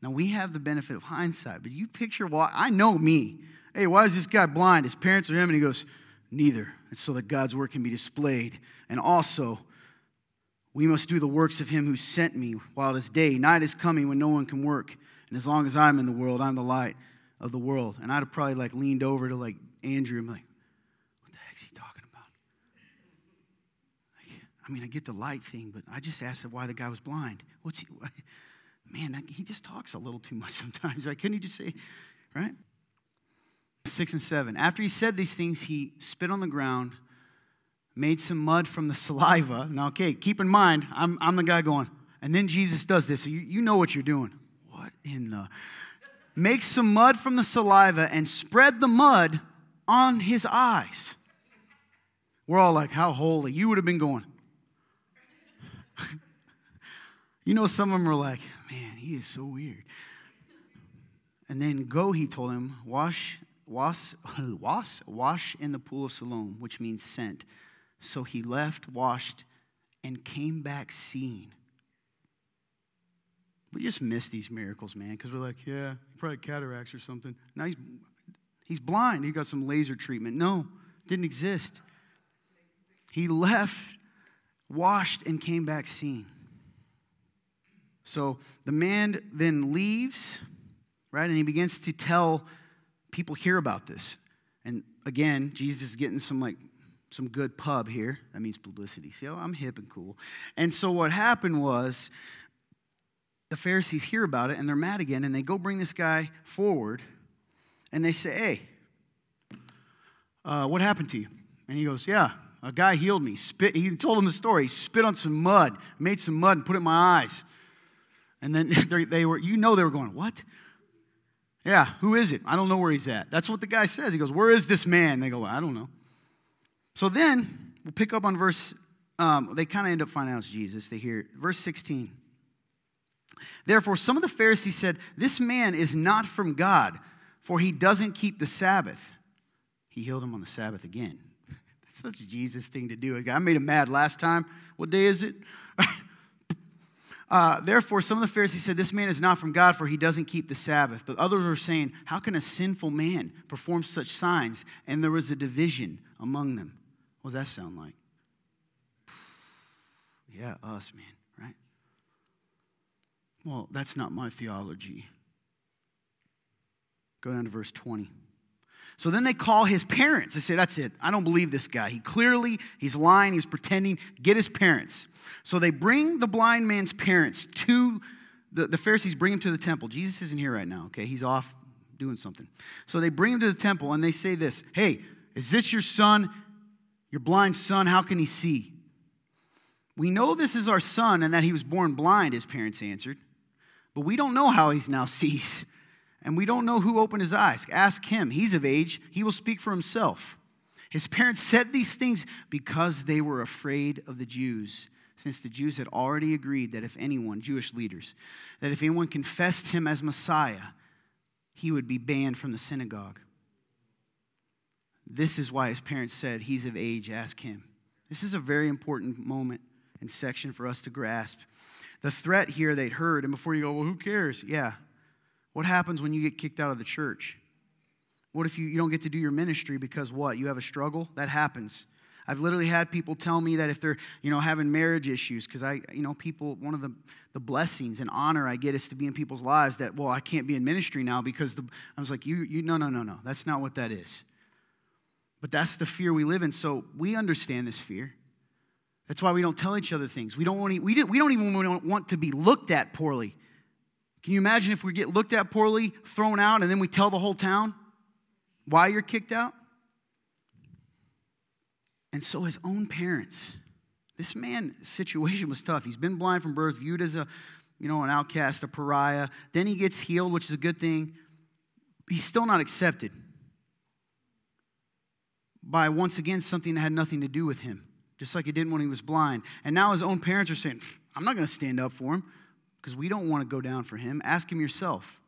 Now, we have the benefit of hindsight, but you picture why. I know me. Hey, why is this guy blind? His parents are him, and he goes, Neither. It's so that God's work can be displayed. And also, we must do the works of him who sent me while it is day. Night is coming when no one can work. And as long as I'm in the world, I'm the light of the world. And I'd have probably like leaned over to like Andrew and like, what the heck's he talking about? Like, I mean, I get the light thing, but I just asked why the guy was blind. What's he? Why? Man, he just talks a little too much sometimes. Right? Couldn't he just say, right? Six and seven. After he said these things, he spit on the ground made some mud from the saliva. Now, okay, keep in mind, I'm, I'm the guy going, and then Jesus does this. So you, you know what you're doing. What in the? Make some mud from the saliva and spread the mud on his eyes. We're all like, how holy. You would have been going. you know, some of them are like, man, he is so weird. And then go, he told him, wash wash, wash, wash in the pool of Siloam, which means sent. So he left, washed, and came back seeing. We just miss these miracles, man, because we're like, yeah, probably cataracts or something. Now he's, he's blind. He got some laser treatment. No, didn't exist. He left, washed, and came back seeing. So the man then leaves, right, and he begins to tell people hear about this. And again, Jesus is getting some like some good pub here. That means publicity. See, oh, I'm hip and cool. And so what happened was the Pharisees hear about it and they're mad again, and they go bring this guy forward and they say, Hey, uh, what happened to you? And he goes, Yeah, a guy healed me. Spit, he told him the story. He spit on some mud, made some mud, and put it in my eyes. And then they were, you know, they were going, What? Yeah, who is it? I don't know where he's at. That's what the guy says. He goes, Where is this man? They go, I don't know. So then we'll pick up on verse, um, they kind of end up finding out it's Jesus. They hear verse 16. Therefore, some of the Pharisees said, This man is not from God, for he doesn't keep the Sabbath. He healed him on the Sabbath again. That's such a Jesus thing to do. I made him mad last time. What day is it? uh, Therefore, some of the Pharisees said, This man is not from God, for he doesn't keep the Sabbath. But others were saying, How can a sinful man perform such signs? And there was a division among them. What does that sound like? Yeah, us, man. Right? Well, that's not my theology. Go down to verse 20. So then they call his parents. They say, That's it. I don't believe this guy. He clearly, he's lying, he's pretending. Get his parents. So they bring the blind man's parents to the, the Pharisees, bring him to the temple. Jesus isn't here right now, okay? He's off doing something. So they bring him to the temple and they say this Hey, is this your son, your blind son? How can he see? We know this is our son and that he was born blind, his parents answered. But we don't know how he now sees. And we don't know who opened his eyes. Ask him. He's of age. He will speak for himself. His parents said these things because they were afraid of the Jews, since the Jews had already agreed that if anyone, Jewish leaders, that if anyone confessed him as Messiah, he would be banned from the synagogue. This is why his parents said, He's of age, ask him. This is a very important moment and section for us to grasp the threat here they'd heard. And before you go, well, who cares? Yeah. What happens when you get kicked out of the church? What if you, you don't get to do your ministry because what? You have a struggle? That happens. I've literally had people tell me that if they're, you know, having marriage issues, because I, you know, people, one of the, the blessings and honor I get is to be in people's lives that, well, I can't be in ministry now because the, I was like, you, you, no, no, no, no. That's not what that is. But that's the fear we live in. So we understand this fear. That's why we don't tell each other things. We don't, want to, we, we don't even want to be looked at poorly. Can you imagine if we get looked at poorly, thrown out, and then we tell the whole town why you're kicked out? And so his own parents, this man's situation was tough. He's been blind from birth, viewed as a, you know, an outcast, a pariah. Then he gets healed, which is a good thing. He's still not accepted by once again something that had nothing to do with him just like he didn't when he was blind. And now his own parents are saying, I'm not going to stand up for him because we don't want to go down for him. Ask him yourself.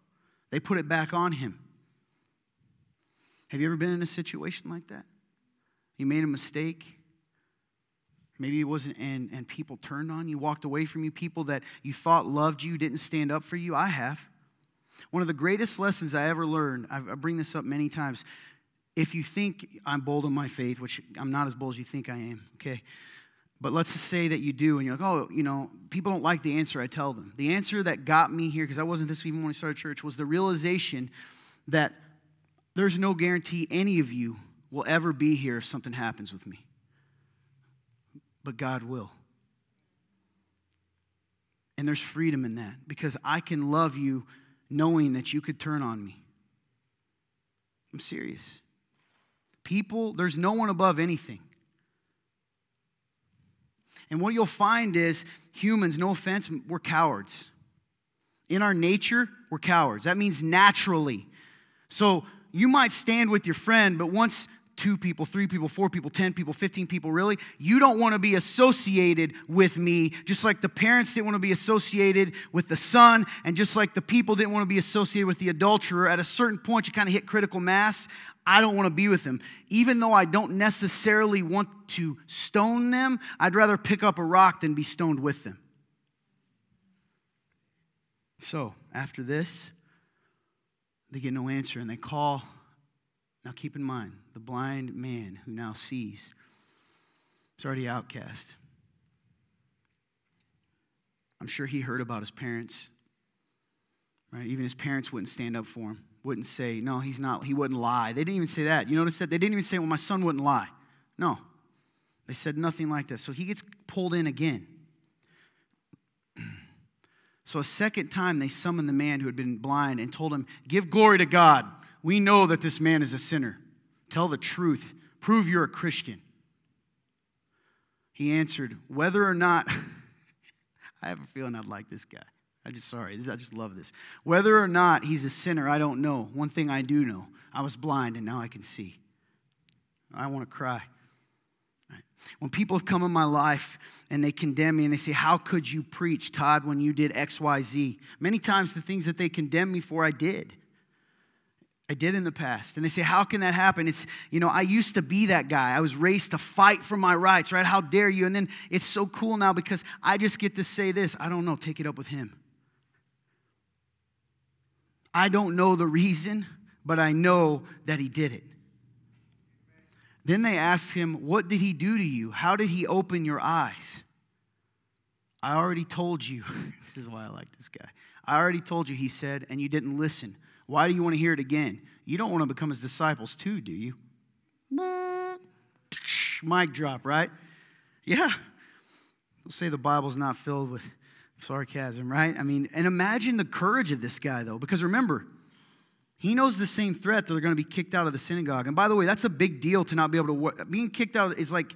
They put it back on him. Have you ever been in a situation like that? You made a mistake. Maybe it wasn't, and, and people turned on you, walked away from you. People that you thought loved you didn't stand up for you. I have. One of the greatest lessons I ever learned, I bring this up many times, if you think I'm bold in my faith, which I'm not as bold as you think I am, okay? But let's just say that you do, and you're like, oh, you know, people don't like the answer I tell them. The answer that got me here, because I wasn't this even when I started church, was the realization that there's no guarantee any of you will ever be here if something happens with me. But God will. And there's freedom in that because I can love you knowing that you could turn on me. I'm serious. People, there's no one above anything. And what you'll find is humans, no offense, we're cowards. In our nature, we're cowards. That means naturally. So you might stand with your friend, but once two people, three people, four people, 10 people, 15 people, really. You don't want to be associated with me, just like the parents didn't want to be associated with the son, and just like the people didn't want to be associated with the adulterer. At a certain point, you kind of hit critical mass. I don't want to be with them. Even though I don't necessarily want to stone them, I'd rather pick up a rock than be stoned with them. So, after this, they get no answer and they call. Now, keep in mind, the blind man who now sees is already outcast. I'm sure he heard about his parents, right? Even his parents wouldn't stand up for him, wouldn't say, no, he's not, he wouldn't lie. They didn't even say that. You notice that? They didn't even say, well, my son wouldn't lie. No. They said nothing like that. So he gets pulled in again. So a second time they summoned the man who had been blind and told him, Give glory to God. We know that this man is a sinner. Tell the truth. Prove you're a Christian. He answered, Whether or not, I have a feeling I'd like this guy. I'm just sorry. I just love this. Whether or not he's a sinner, I don't know. One thing I do know I was blind and now I can see. I want to cry. When people have come in my life and they condemn me and they say, How could you preach, Todd, when you did X, Y, Z? Many times the things that they condemn me for, I did. I did in the past. And they say, How can that happen? It's, you know, I used to be that guy. I was raised to fight for my rights, right? How dare you? And then it's so cool now because I just get to say this I don't know, take it up with him. I don't know the reason, but I know that he did it. Then they asked him, What did he do to you? How did he open your eyes? I already told you. this is why I like this guy. I already told you, he said, and you didn't listen. Why do you want to hear it again? You don't want to become his disciples too, do you? Mic drop, right? Yeah. We'll say the Bible's not filled with sarcasm, right? I mean, and imagine the courage of this guy, though, because remember, he knows the same threat that they're going to be kicked out of the synagogue. And by the way, that's a big deal to not be able to work. Being kicked out is like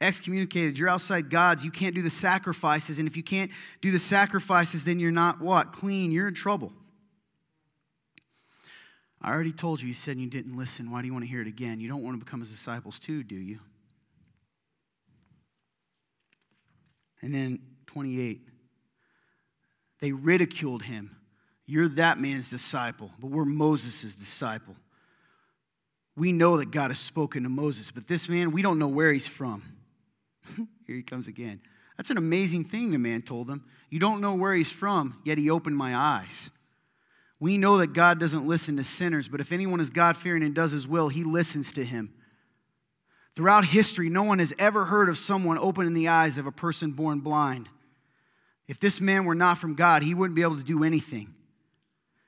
excommunicated. You're outside God's. You can't do the sacrifices. And if you can't do the sacrifices, then you're not what? Clean. You're in trouble. I already told you, you said you didn't listen. Why do you want to hear it again? You don't want to become his disciples too, do you? And then 28. They ridiculed him you're that man's disciple, but we're Moses' disciple. We know that God has spoken to Moses, but this man, we don't know where he's from. Here he comes again. That's an amazing thing, the man told him. You don't know where he's from, yet he opened my eyes. We know that God doesn't listen to sinners, but if anyone is God fearing and does his will, he listens to him. Throughout history, no one has ever heard of someone opening the eyes of a person born blind. If this man were not from God, he wouldn't be able to do anything.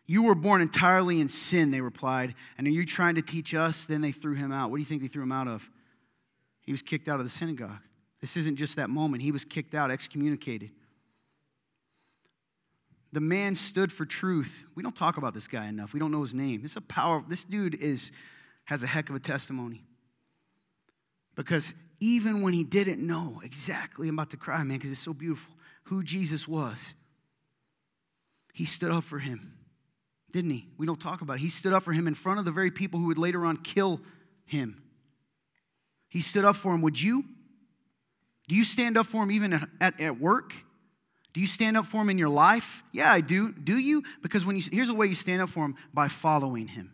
You were born entirely in sin, they replied. And are you trying to teach us? Then they threw him out. What do you think they threw him out of? He was kicked out of the synagogue. This isn't just that moment. He was kicked out, excommunicated. The man stood for truth. We don't talk about this guy enough. We don't know his name. This is a power. This dude is has a heck of a testimony. Because even when he didn't know exactly, I'm about to cry, man, because it's so beautiful, who Jesus was, he stood up for him didn't he? We don't talk about it. He stood up for him in front of the very people who would later on kill him. He stood up for him. Would you? Do you stand up for him even at, at, at work? Do you stand up for him in your life? Yeah, I do. Do you? Because when you here's a way you stand up for him by following him.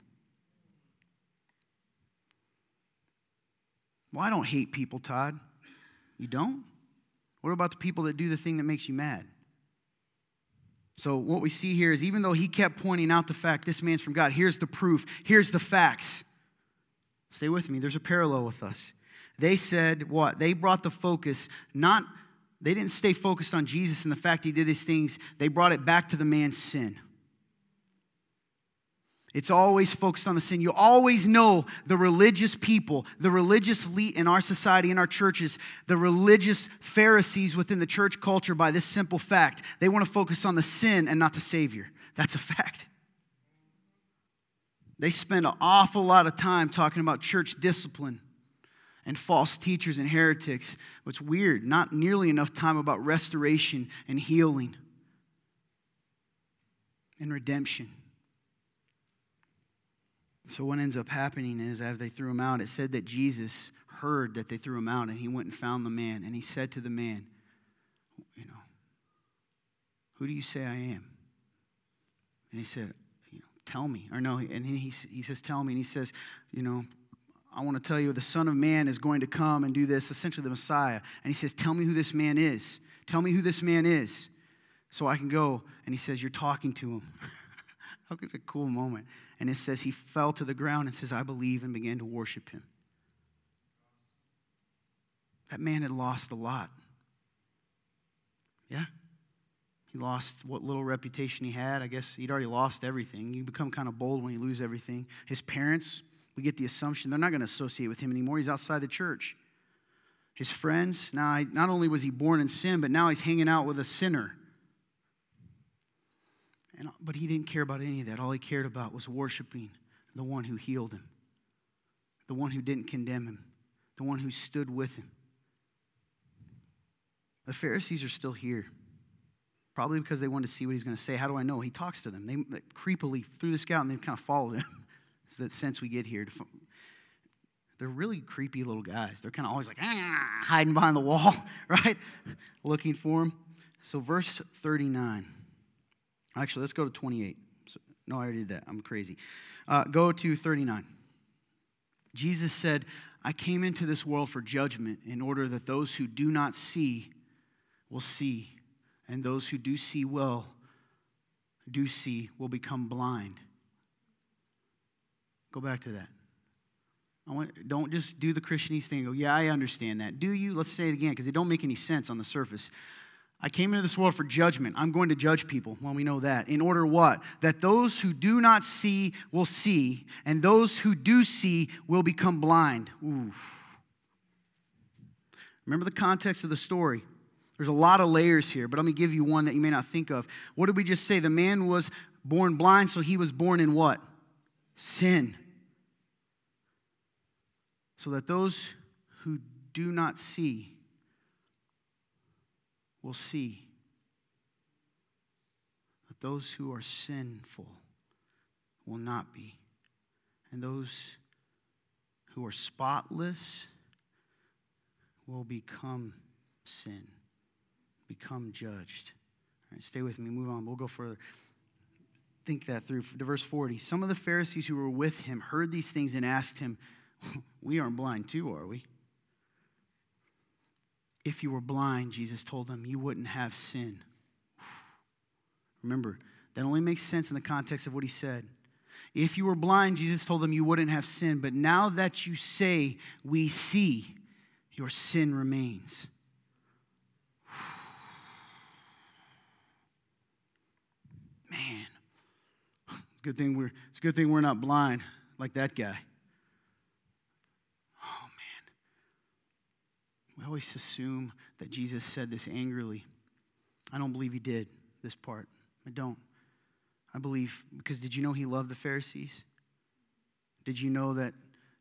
Well, I don't hate people, Todd. You don't? What about the people that do the thing that makes you mad? So, what we see here is even though he kept pointing out the fact this man's from God, here's the proof, here's the facts. Stay with me, there's a parallel with us. They said what? They brought the focus, not, they didn't stay focused on Jesus and the fact he did these things, they brought it back to the man's sin. It's always focused on the sin. You always know the religious people, the religious elite in our society, in our churches, the religious Pharisees within the church culture by this simple fact. They want to focus on the sin and not the Savior. That's a fact. They spend an awful lot of time talking about church discipline and false teachers and heretics. What's weird, not nearly enough time about restoration and healing and redemption. So, what ends up happening is, as they threw him out, it said that Jesus heard that they threw him out, and he went and found the man, and he said to the man, You know, who do you say I am? And he said, you know, Tell me. Or no, and he, he says, Tell me. And he says, You know, I want to tell you the Son of Man is going to come and do this, essentially the Messiah. And he says, Tell me who this man is. Tell me who this man is so I can go. And he says, You're talking to him. it's a cool moment. And it says he fell to the ground and says, I believe, and began to worship him. That man had lost a lot. Yeah? He lost what little reputation he had. I guess he'd already lost everything. You become kind of bold when you lose everything. His parents, we get the assumption they're not going to associate with him anymore. He's outside the church. His friends, now, not only was he born in sin, but now he's hanging out with a sinner. And, but he didn't care about any of that. All he cared about was worshiping the one who healed him, the one who didn't condemn him, the one who stood with him. The Pharisees are still here, probably because they wanted to see what he's going to say. How do I know? He talks to them. They, they creepily threw the scout and they kind of followed him. it's the sense we get here. They're really creepy little guys. They're kind of always like ah, hiding behind the wall, right? Looking for them. So, verse 39. Actually, let's go to 28. So, no, I already did that. I'm crazy. Uh, go to 39. Jesus said, I came into this world for judgment in order that those who do not see will see, and those who do see well, do see, will become blind. Go back to that. I want, don't just do the Christianese thing. Go, yeah, I understand that. Do you? Let's say it again because it don't make any sense on the surface. I came into this world for judgment. I'm going to judge people. Well, we know that. In order what? That those who do not see will see, and those who do see will become blind. Oof. Remember the context of the story. There's a lot of layers here, but let me give you one that you may not think of. What did we just say? The man was born blind, so he was born in what? Sin. So that those who do not see will see that those who are sinful will not be. And those who are spotless will become sin, become judged. All right, stay with me, move on. We'll go further. Think that through. To verse 40. Some of the Pharisees who were with him heard these things and asked him, We aren't blind too, are we? If you were blind, Jesus told them, you wouldn't have sin. Remember, that only makes sense in the context of what he said. If you were blind, Jesus told them you wouldn't have sin. But now that you say, we see, your sin remains. Man, good thing we're, it's a good thing we're not blind like that guy. We always assume that Jesus said this angrily. I don't believe he did this part. I don't. I believe because did you know he loved the Pharisees? Did you know that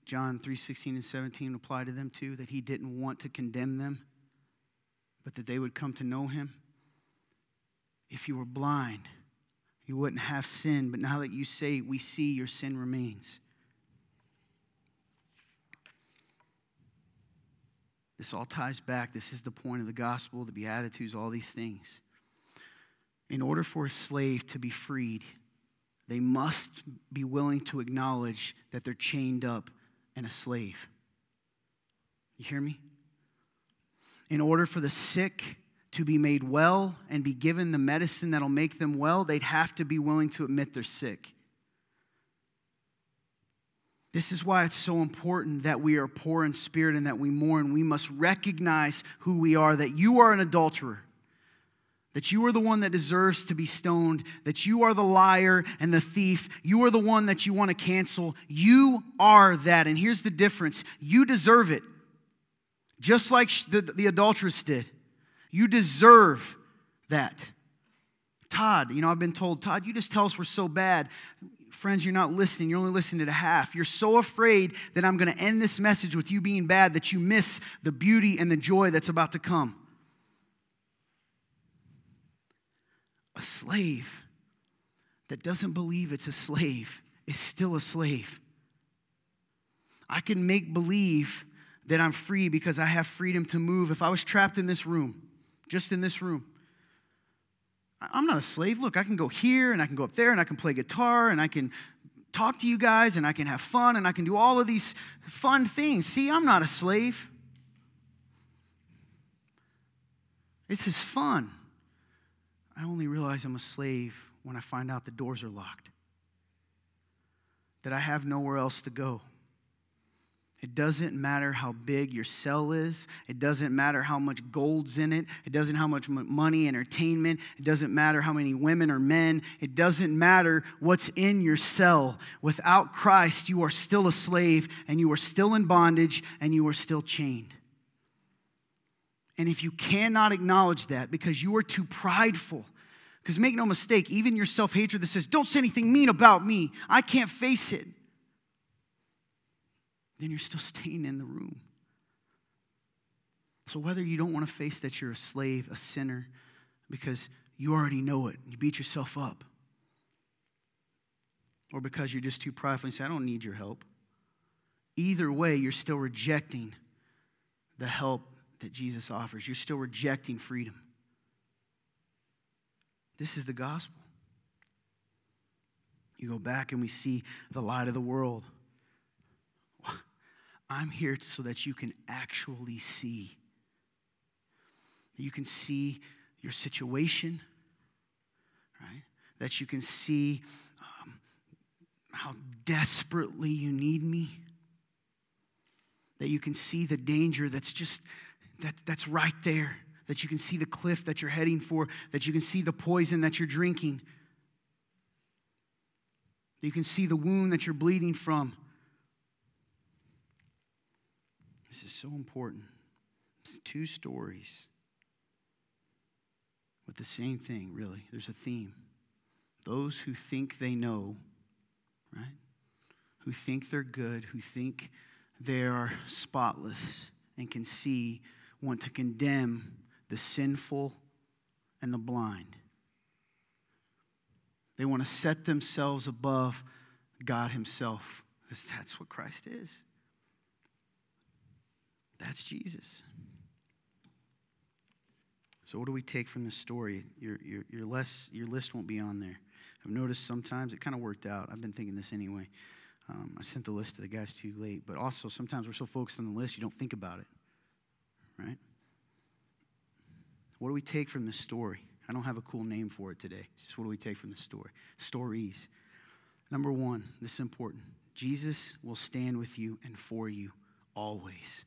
John 3:16 and 17 apply to them too that he didn't want to condemn them but that they would come to know him? If you were blind, you wouldn't have sin, but now that you say we see your sin remains. This all ties back. This is the point of the gospel, the Beatitudes, all these things. In order for a slave to be freed, they must be willing to acknowledge that they're chained up and a slave. You hear me? In order for the sick to be made well and be given the medicine that'll make them well, they'd have to be willing to admit they're sick. This is why it's so important that we are poor in spirit and that we mourn. We must recognize who we are, that you are an adulterer, that you are the one that deserves to be stoned, that you are the liar and the thief, you are the one that you want to cancel. You are that. And here's the difference you deserve it, just like the, the adulteress did. You deserve that. Todd, you know, I've been told, Todd, you just tell us we're so bad. Friends, you're not listening. You're only listening to half. You're so afraid that I'm going to end this message with you being bad that you miss the beauty and the joy that's about to come. A slave that doesn't believe it's a slave is still a slave. I can make believe that I'm free because I have freedom to move. If I was trapped in this room, just in this room, I'm not a slave. Look, I can go here and I can go up there and I can play guitar and I can talk to you guys and I can have fun and I can do all of these fun things. See, I'm not a slave. This is fun. I only realize I'm a slave when I find out the doors are locked, that I have nowhere else to go. It doesn't matter how big your cell is. It doesn't matter how much gold's in it. It doesn't how much money, entertainment. It doesn't matter how many women or men. It doesn't matter what's in your cell. Without Christ, you are still a slave and you are still in bondage and you are still chained. And if you cannot acknowledge that because you are too prideful, because make no mistake, even your self hatred that says, don't say anything mean about me, I can't face it then you're still staying in the room. So, whether you don't want to face that you're a slave, a sinner, because you already know it, you beat yourself up, or because you're just too prideful and say, I don't need your help, either way, you're still rejecting the help that Jesus offers. You're still rejecting freedom. This is the gospel. You go back and we see the light of the world I'm here so that you can actually see. You can see your situation, right? That you can see um, how desperately you need me. That you can see the danger that's just, that, that's right there. That you can see the cliff that you're heading for. That you can see the poison that you're drinking. That you can see the wound that you're bleeding from. This is so important. It's two stories with the same thing, really. There's a theme. Those who think they know, right? Who think they're good, who think they are spotless and can see, want to condemn the sinful and the blind. They want to set themselves above God Himself because that's what Christ is. That's Jesus. So, what do we take from this story? Your, your, your, less, your list won't be on there. I've noticed sometimes it kind of worked out. I've been thinking this anyway. Um, I sent the list to the guys too late, but also sometimes we're so focused on the list you don't think about it, right? What do we take from this story? I don't have a cool name for it today. It's just what do we take from this story? Stories. Number one, this is important Jesus will stand with you and for you always.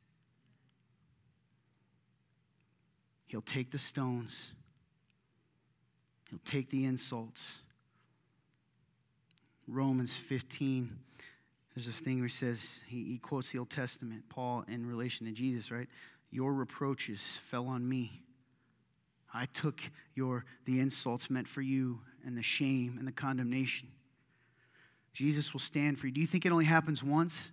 He'll take the stones, he'll take the insults. Romans 15, there's a thing where he says, he, he quotes the Old Testament, Paul, in relation to Jesus, right? Your reproaches fell on me. I took your the insults meant for you and the shame and the condemnation. Jesus will stand for you. Do you think it only happens once?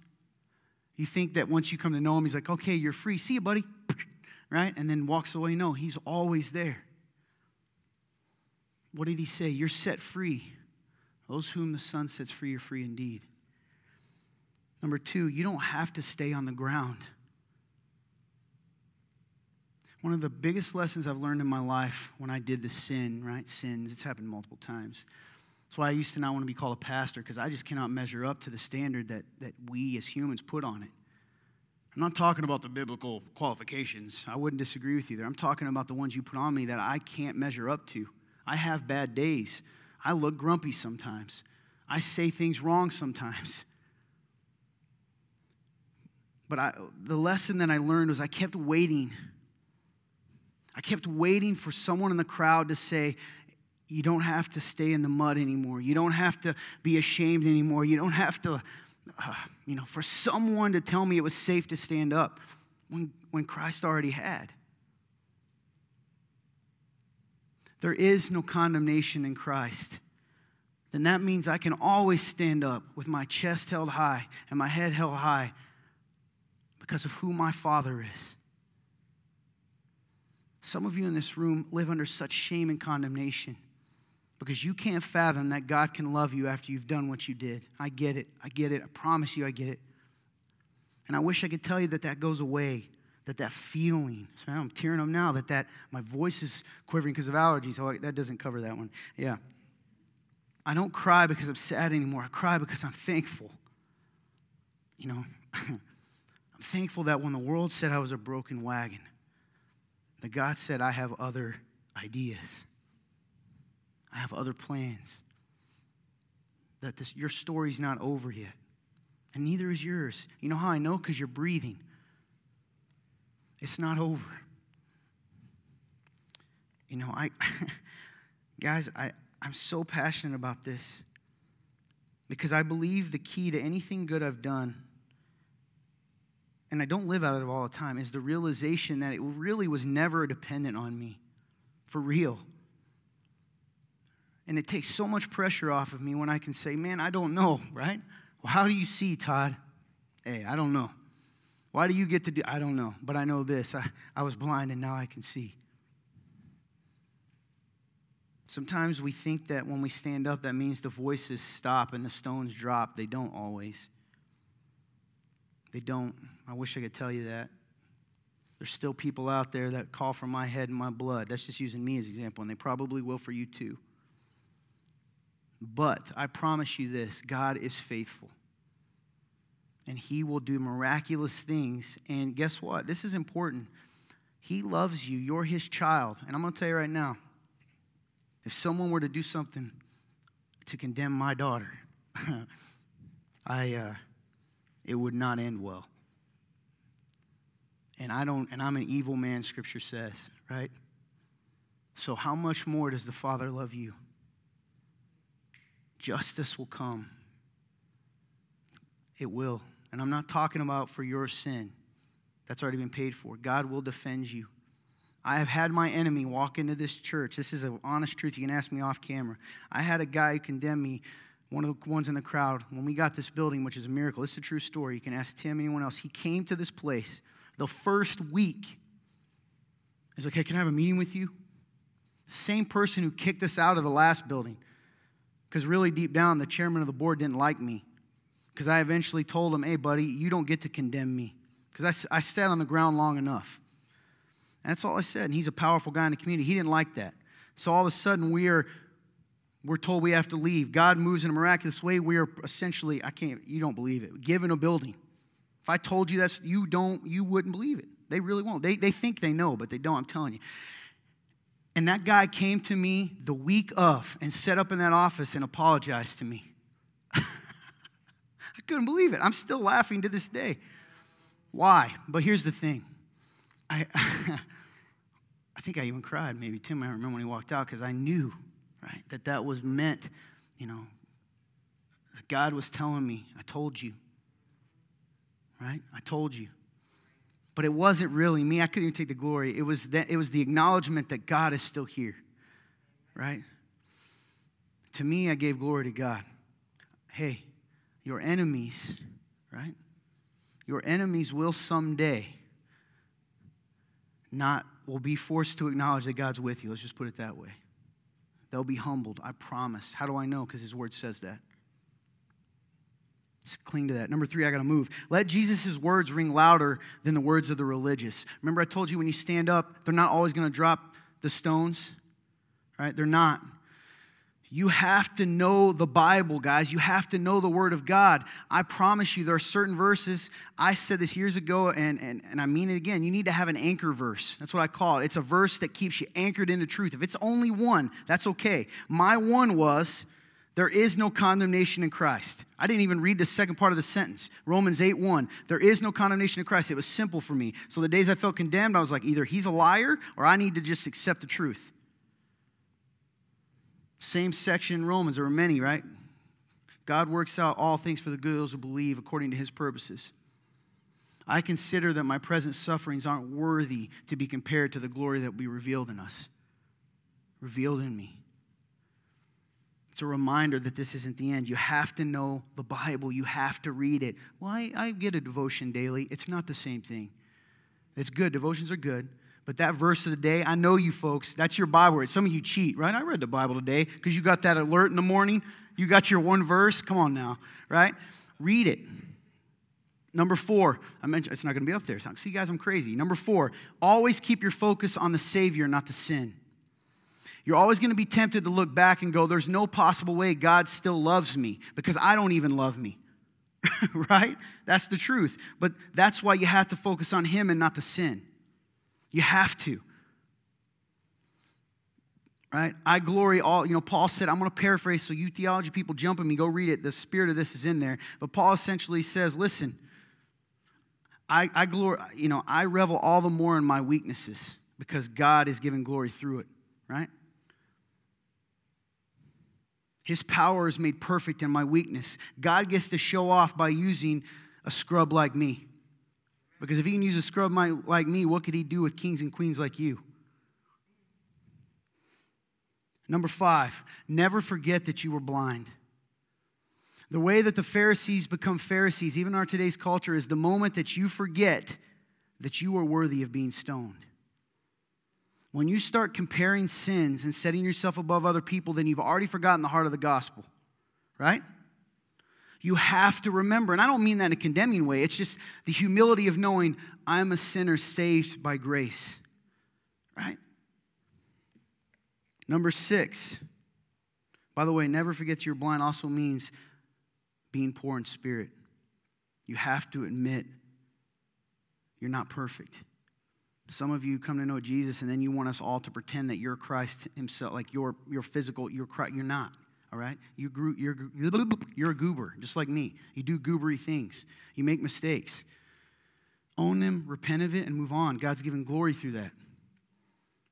You think that once you come to know him, he's like, okay, you're free. See you, buddy right? And then walks away. No, he's always there. What did he say? You're set free. Those whom the Son sets free are free indeed. Number two, you don't have to stay on the ground. One of the biggest lessons I've learned in my life when I did the sin, right? Sins, it's happened multiple times. That's why I used to not want to be called a pastor because I just cannot measure up to the standard that, that we as humans put on it. I'm not talking about the biblical qualifications. I wouldn't disagree with you there. I'm talking about the ones you put on me that I can't measure up to. I have bad days. I look grumpy sometimes. I say things wrong sometimes. But I, the lesson that I learned was I kept waiting. I kept waiting for someone in the crowd to say, You don't have to stay in the mud anymore. You don't have to be ashamed anymore. You don't have to uh, you know, for someone to tell me it was safe to stand up when, when Christ already had. There is no condemnation in Christ. Then that means I can always stand up with my chest held high and my head held high because of who my Father is. Some of you in this room live under such shame and condemnation because you can't fathom that God can love you after you've done what you did. I get it. I get it. I promise you, I get it. And I wish I could tell you that that goes away, that that feeling, so I'm tearing up now, that, that my voice is quivering because of allergies. Oh, that doesn't cover that one. Yeah. I don't cry because I'm sad anymore. I cry because I'm thankful. You know, I'm thankful that when the world said I was a broken wagon, that God said, I have other ideas. I have other plans. That this, your story's not over yet. And neither is yours. You know how I know? Because you're breathing. It's not over. You know, I, guys, I, I'm so passionate about this because I believe the key to anything good I've done, and I don't live out of it all the time, is the realization that it really was never dependent on me. For real. And it takes so much pressure off of me when I can say, man, I don't know, right? Well, how do you see, Todd? Hey, I don't know. Why do you get to do? I don't know. But I know this. I, I was blind and now I can see. Sometimes we think that when we stand up, that means the voices stop and the stones drop. They don't always. They don't. I wish I could tell you that. There's still people out there that call for my head and my blood. That's just using me as an example, and they probably will for you too. But I promise you this God is faithful. And He will do miraculous things. And guess what? This is important. He loves you. You're His child. And I'm going to tell you right now if someone were to do something to condemn my daughter, I, uh, it would not end well. And I don't, and I'm an evil man, Scripture says, right? So how much more does the Father love you? Justice will come. It will. And I'm not talking about for your sin. That's already been paid for. God will defend you. I have had my enemy walk into this church. This is an honest truth. You can ask me off camera. I had a guy condemn me, one of the ones in the crowd, when we got this building, which is a miracle. This is a true story. You can ask Tim, anyone else. He came to this place the first week. He's like, hey, can I have a meeting with you? The same person who kicked us out of the last building. Because really, deep down, the chairman of the board didn't like me. Because I eventually told him, hey, buddy, you don't get to condemn me. Because I, I sat on the ground long enough. And that's all I said. And he's a powerful guy in the community. He didn't like that. So all of a sudden, we are we're told we have to leave. God moves in a miraculous way. We are essentially, I can't, you don't believe it, given a building. If I told you that's, you don't, you wouldn't believe it. They really won't. They, they think they know, but they don't, I'm telling you. And that guy came to me the week of and set up in that office and apologized to me. I couldn't believe it. I'm still laughing to this day. Why? But here's the thing. I, I think I even cried, maybe Tim, I remember when he walked out, because I knew, right, that that was meant, you know, God was telling me, I told you, right? I told you but it wasn't really me. I couldn't even take the glory. It was, that, it was the acknowledgement that God is still here, right? To me, I gave glory to God. Hey, your enemies, right? Your enemies will someday not, will be forced to acknowledge that God's with you. Let's just put it that way. They'll be humbled, I promise. How do I know? Because His Word says that. Just cling to that. Number three, I got to move. Let Jesus' words ring louder than the words of the religious. Remember, I told you when you stand up, they're not always going to drop the stones, right? They're not. You have to know the Bible, guys. You have to know the Word of God. I promise you, there are certain verses. I said this years ago, and, and, and I mean it again. You need to have an anchor verse. That's what I call it. It's a verse that keeps you anchored into truth. If it's only one, that's okay. My one was there is no condemnation in Christ. I didn't even read the second part of the sentence. Romans 8 1. There is no condemnation in Christ. It was simple for me. So the days I felt condemned, I was like, either he's a liar or I need to just accept the truth. Same section in Romans. There were many, right? God works out all things for the good of those who believe according to his purposes. I consider that my present sufferings aren't worthy to be compared to the glory that will be revealed in us, revealed in me. It's a reminder that this isn't the end. You have to know the Bible, you have to read it. Well, I, I get a devotion daily. It's not the same thing. It's good, devotions are good. But that verse of the day, I know you folks, that's your Bible. Some of you cheat, right? I read the Bible today because you got that alert in the morning. You got your one verse. Come on now, right? Read it. Number four, I mentioned it's not going to be up there. See, guys, I'm crazy. Number four, always keep your focus on the Savior, not the sin. You're always going to be tempted to look back and go, there's no possible way God still loves me because I don't even love me. right? That's the truth. But that's why you have to focus on Him and not the sin. You have to. Right? I glory all, you know, Paul said, I'm going to paraphrase so you theology people jump at me, go read it. The spirit of this is in there. But Paul essentially says, listen, I, I glory, you know, I revel all the more in my weaknesses because God is giving glory through it, right? His power is made perfect in my weakness. God gets to show off by using a scrub like me. Because if he can use a scrub like me, what could he do with kings and queens like you? Number five, never forget that you were blind. The way that the Pharisees become Pharisees, even in our today's culture, is the moment that you forget that you are worthy of being stoned. When you start comparing sins and setting yourself above other people, then you've already forgotten the heart of the gospel, right? You have to remember, and I don't mean that in a condemning way, it's just the humility of knowing I'm a sinner saved by grace, right? Number six, by the way, never forget you're blind also means being poor in spirit. You have to admit you're not perfect. Some of you come to know Jesus and then you want us all to pretend that you're Christ himself, like you're, you're physical, you're Christ. You're not, all right? You grew, you're, you're a goober, just like me. You do goobery things. You make mistakes. Own them, repent of it, and move on. God's given glory through that,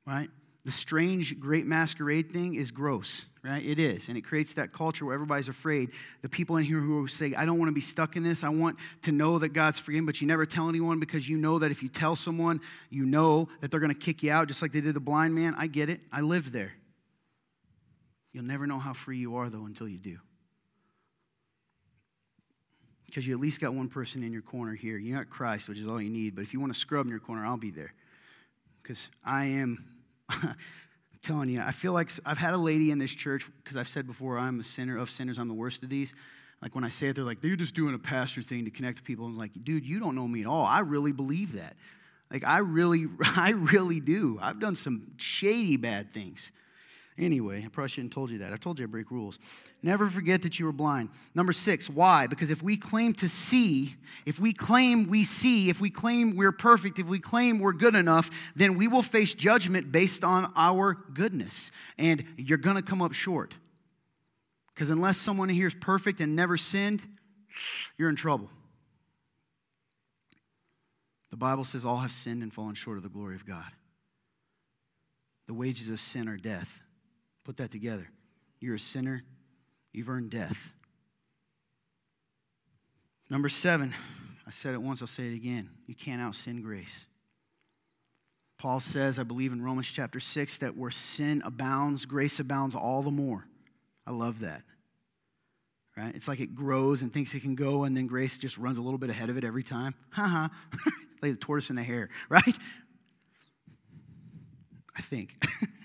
right? The strange great masquerade thing is gross, right? It is. And it creates that culture where everybody's afraid. The people in here who say, I don't want to be stuck in this, I want to know that God's forgiven, but you never tell anyone because you know that if you tell someone, you know that they're going to kick you out, just like they did the blind man. I get it. I lived there. You'll never know how free you are, though, until you do. Because you at least got one person in your corner here. You got Christ, which is all you need. But if you want to scrub in your corner, I'll be there. Because I am I'm telling you, I feel like I've had a lady in this church, because I've said before, I'm a sinner of sinners, I'm the worst of these. Like when I say it, they're like, they're just doing a pastor thing to connect to people. I'm like, dude, you don't know me at all. I really believe that. Like I really, I really do. I've done some shady bad things. Anyway, I probably shouldn't have told you that. I told you I break rules. Never forget that you were blind. Number six, why? Because if we claim to see, if we claim we see, if we claim we're perfect, if we claim we're good enough, then we will face judgment based on our goodness. And you're going to come up short. Because unless someone here is perfect and never sinned, you're in trouble. The Bible says all have sinned and fallen short of the glory of God. The wages of sin are death. Put that together. You're a sinner, you've earned death. Number seven, I said it once, I'll say it again. You can't out sin grace. Paul says, I believe in Romans chapter 6, that where sin abounds, grace abounds all the more. I love that. Right? It's like it grows and thinks it can go, and then grace just runs a little bit ahead of it every time. Ha ha. like the tortoise in the hare, right? I think.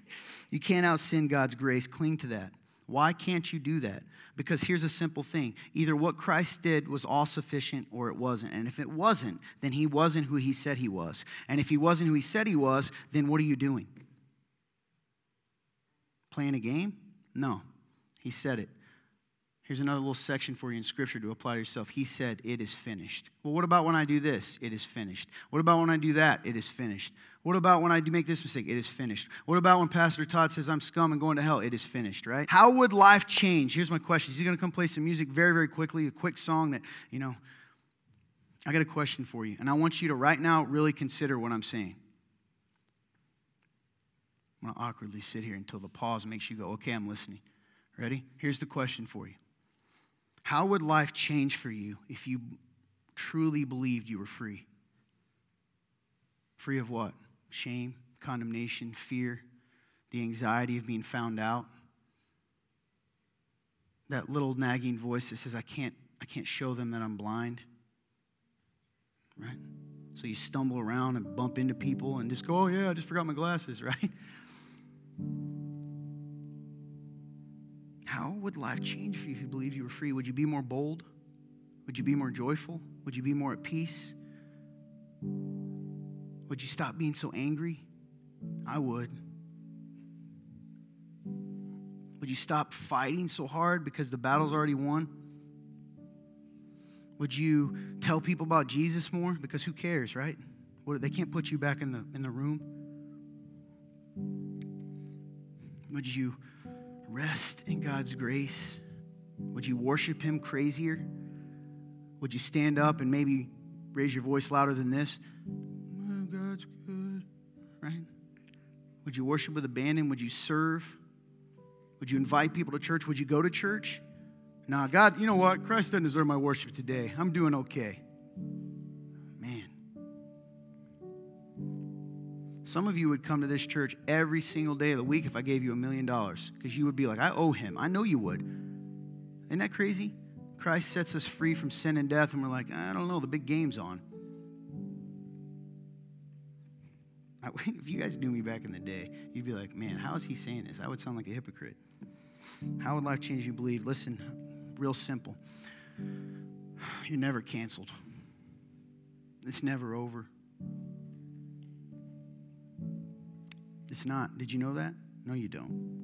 You can't out sin God's grace. Cling to that. Why can't you do that? Because here's a simple thing either what Christ did was all sufficient or it wasn't. And if it wasn't, then he wasn't who he said he was. And if he wasn't who he said he was, then what are you doing? Playing a game? No. He said it. Here's another little section for you in Scripture to apply to yourself. He said, It is finished. Well, what about when I do this? It is finished. What about when I do that? It is finished. What about when I do make this mistake? It is finished. What about when Pastor Todd says I'm scum and going to hell? It is finished, right? How would life change? Here's my question. He's going to come play some music very, very quickly, a quick song that, you know, I got a question for you. And I want you to right now really consider what I'm saying. I'm going to awkwardly sit here until the pause makes you go, okay, I'm listening. Ready? Here's the question for you. How would life change for you if you truly believed you were free? Free of what? Shame, condemnation, fear, the anxiety of being found out. That little nagging voice that says, I can't, I can't show them that I'm blind. Right? So you stumble around and bump into people and just go, oh, yeah, I just forgot my glasses, right? How would life change for you if you believed you were free? Would you be more bold? Would you be more joyful? Would you be more at peace? Would you stop being so angry? I would. Would you stop fighting so hard because the battle's already won? Would you tell people about Jesus more? Because who cares, right? They can't put you back in the, in the room. Would you rest in God's grace? Would you worship Him crazier? Would you stand up and maybe raise your voice louder than this? Would you worship with abandon? Would you serve? Would you invite people to church? Would you go to church? Nah, God, you know what? Christ doesn't deserve my worship today. I'm doing okay. Man. Some of you would come to this church every single day of the week if I gave you a million dollars because you would be like, I owe him. I know you would. Isn't that crazy? Christ sets us free from sin and death, and we're like, I don't know, the big game's on. If you guys knew me back in the day, you'd be like, man, how is he saying this? I would sound like a hypocrite. How would life change you believe? Listen, real simple. You're never canceled, it's never over. It's not. Did you know that? No, you don't.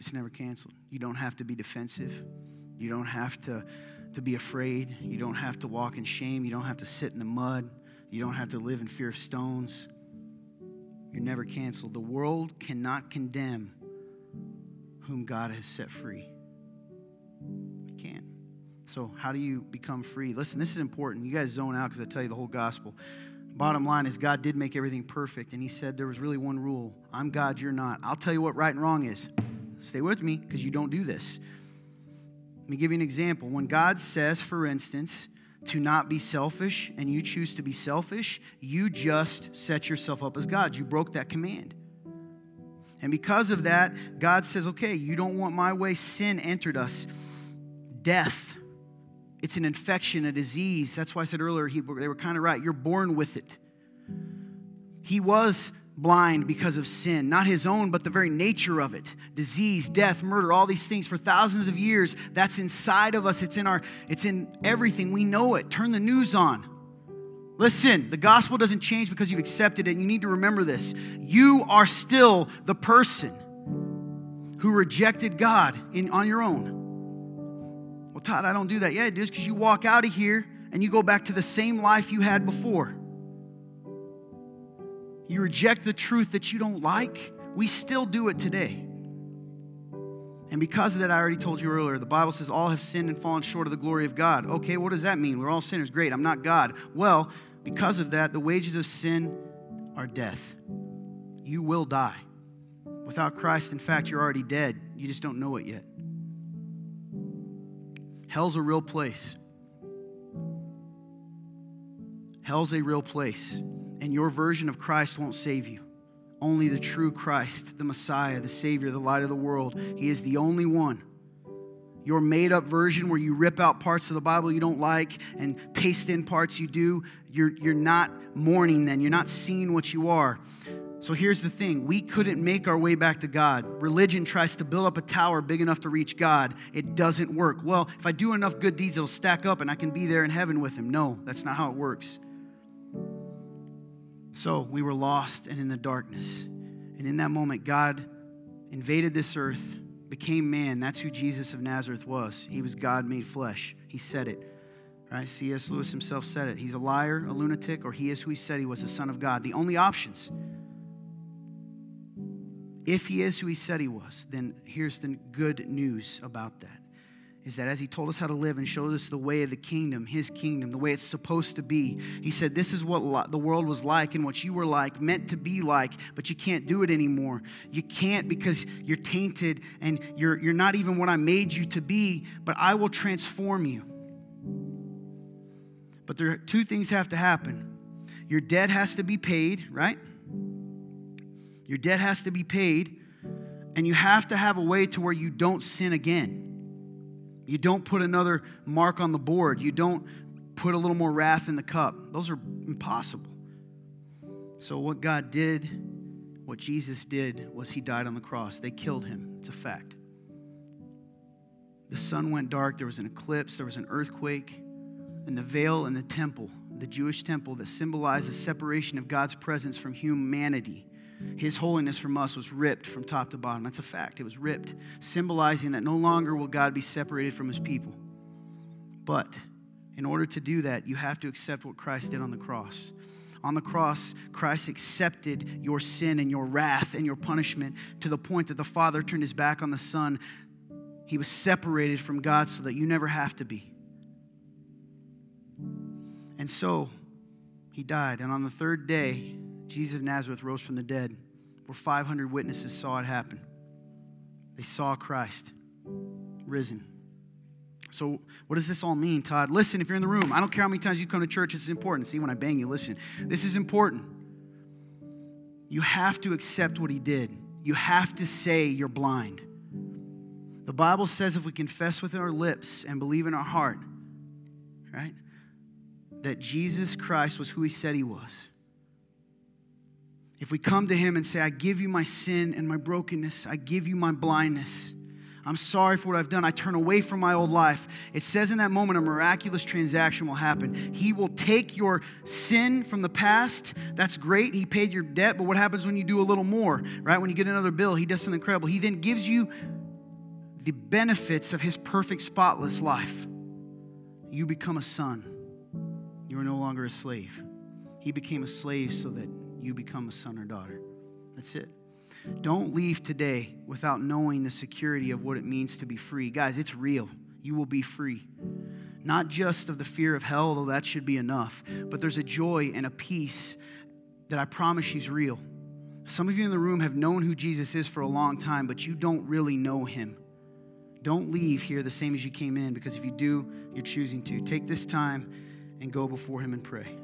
It's never canceled. You don't have to be defensive. You don't have to, to be afraid. You don't have to walk in shame. You don't have to sit in the mud. You don't have to live in fear of stones. You're never canceled. The world cannot condemn whom God has set free. Can't. So, how do you become free? Listen, this is important. You guys zone out because I tell you the whole gospel. Bottom line is, God did make everything perfect, and He said there was really one rule I'm God, you're not. I'll tell you what right and wrong is. Stay with me because you don't do this. Let me give you an example. When God says, for instance, to not be selfish and you choose to be selfish, you just set yourself up as God. You broke that command. And because of that, God says, okay, you don't want my way. Sin entered us. Death. It's an infection, a disease. That's why I said earlier, he, they were kind of right. You're born with it. He was blind because of sin, not his own, but the very nature of it. Disease, death, murder, all these things for thousands of years. That's inside of us. It's in our it's in everything. We know it. Turn the news on. Listen, the gospel doesn't change because you've accepted it. You need to remember this. You are still the person who rejected God in, on your own. Well, Todd, I don't do that. Yeah, it is because you walk out of here and you go back to the same life you had before you reject the truth that you don't like, we still do it today. And because of that, I already told you earlier, the Bible says all have sinned and fallen short of the glory of God. Okay, what does that mean? We're all sinners. Great, I'm not God. Well, because of that, the wages of sin are death. You will die. Without Christ, in fact, you're already dead. You just don't know it yet. Hell's a real place. Hell's a real place and your version of Christ won't save you. Only the true Christ, the Messiah, the Savior, the light of the world, He is the only one. Your made up version where you rip out parts of the Bible you don't like and paste in parts you do, you're, you're not mourning then. You're not seeing what you are. So here's the thing we couldn't make our way back to God. Religion tries to build up a tower big enough to reach God. It doesn't work. Well, if I do enough good deeds, it'll stack up and I can be there in heaven with Him. No, that's not how it works. So we were lost and in the darkness. And in that moment, God invaded this earth, became man. That's who Jesus of Nazareth was. He was God made flesh. He said it. Right? C.S. Lewis himself said it. He's a liar, a lunatic, or he is who he said he was, the Son of God. The only options. If he is who he said he was, then here's the good news about that is that as he told us how to live and showed us the way of the kingdom, his kingdom, the way it's supposed to be, he said, This is what the world was like and what you were like, meant to be like, but you can't do it anymore. You can't because you're tainted and you're, you're not even what I made you to be, but I will transform you. But there are two things have to happen your debt has to be paid, right? Your debt has to be paid, and you have to have a way to where you don't sin again. You don't put another mark on the board. You don't put a little more wrath in the cup. Those are impossible. So, what God did, what Jesus did, was He died on the cross. They killed Him. It's a fact. the sun went dark, there was an eclipse, there was an earthquake, and the veil in the temple, the Jewish temple that symbolized the separation of God's presence from humanity, his holiness from us was ripped from top to bottom. That's a fact. It was ripped, symbolizing that no longer will God be separated from his people. But in order to do that, you have to accept what Christ did on the cross. On the cross, Christ accepted your sin and your wrath and your punishment to the point that the Father turned his back on the Son. He was separated from God so that you never have to be. And so he died. And on the third day, Jesus of Nazareth rose from the dead, where 500 witnesses saw it happen. They saw Christ risen. So, what does this all mean, Todd? Listen, if you're in the room, I don't care how many times you come to church, this is important. See, when I bang you, listen. This is important. You have to accept what he did, you have to say you're blind. The Bible says if we confess with our lips and believe in our heart, right, that Jesus Christ was who he said he was if we come to Him and say, I give you my sin and my brokenness, I give you my blindness. I'm sorry for what I've done. I turn away from my old life. It says in that moment a miraculous transaction will happen. He will take your sin from the past. That's great. He paid your debt, but what happens when you do a little more, right? When you get another bill, He does something incredible. He then gives you the benefits of His perfect, spotless life. You become a son. You are no longer a slave. He became a slave so that you become a son or daughter. That's it. Don't leave today without knowing the security of what it means to be free. Guys, it's real. You will be free. Not just of the fear of hell, though that should be enough, but there's a joy and a peace that I promise you is real. Some of you in the room have known who Jesus is for a long time, but you don't really know him. Don't leave here the same as you came in, because if you do, you're choosing to. Take this time and go before him and pray.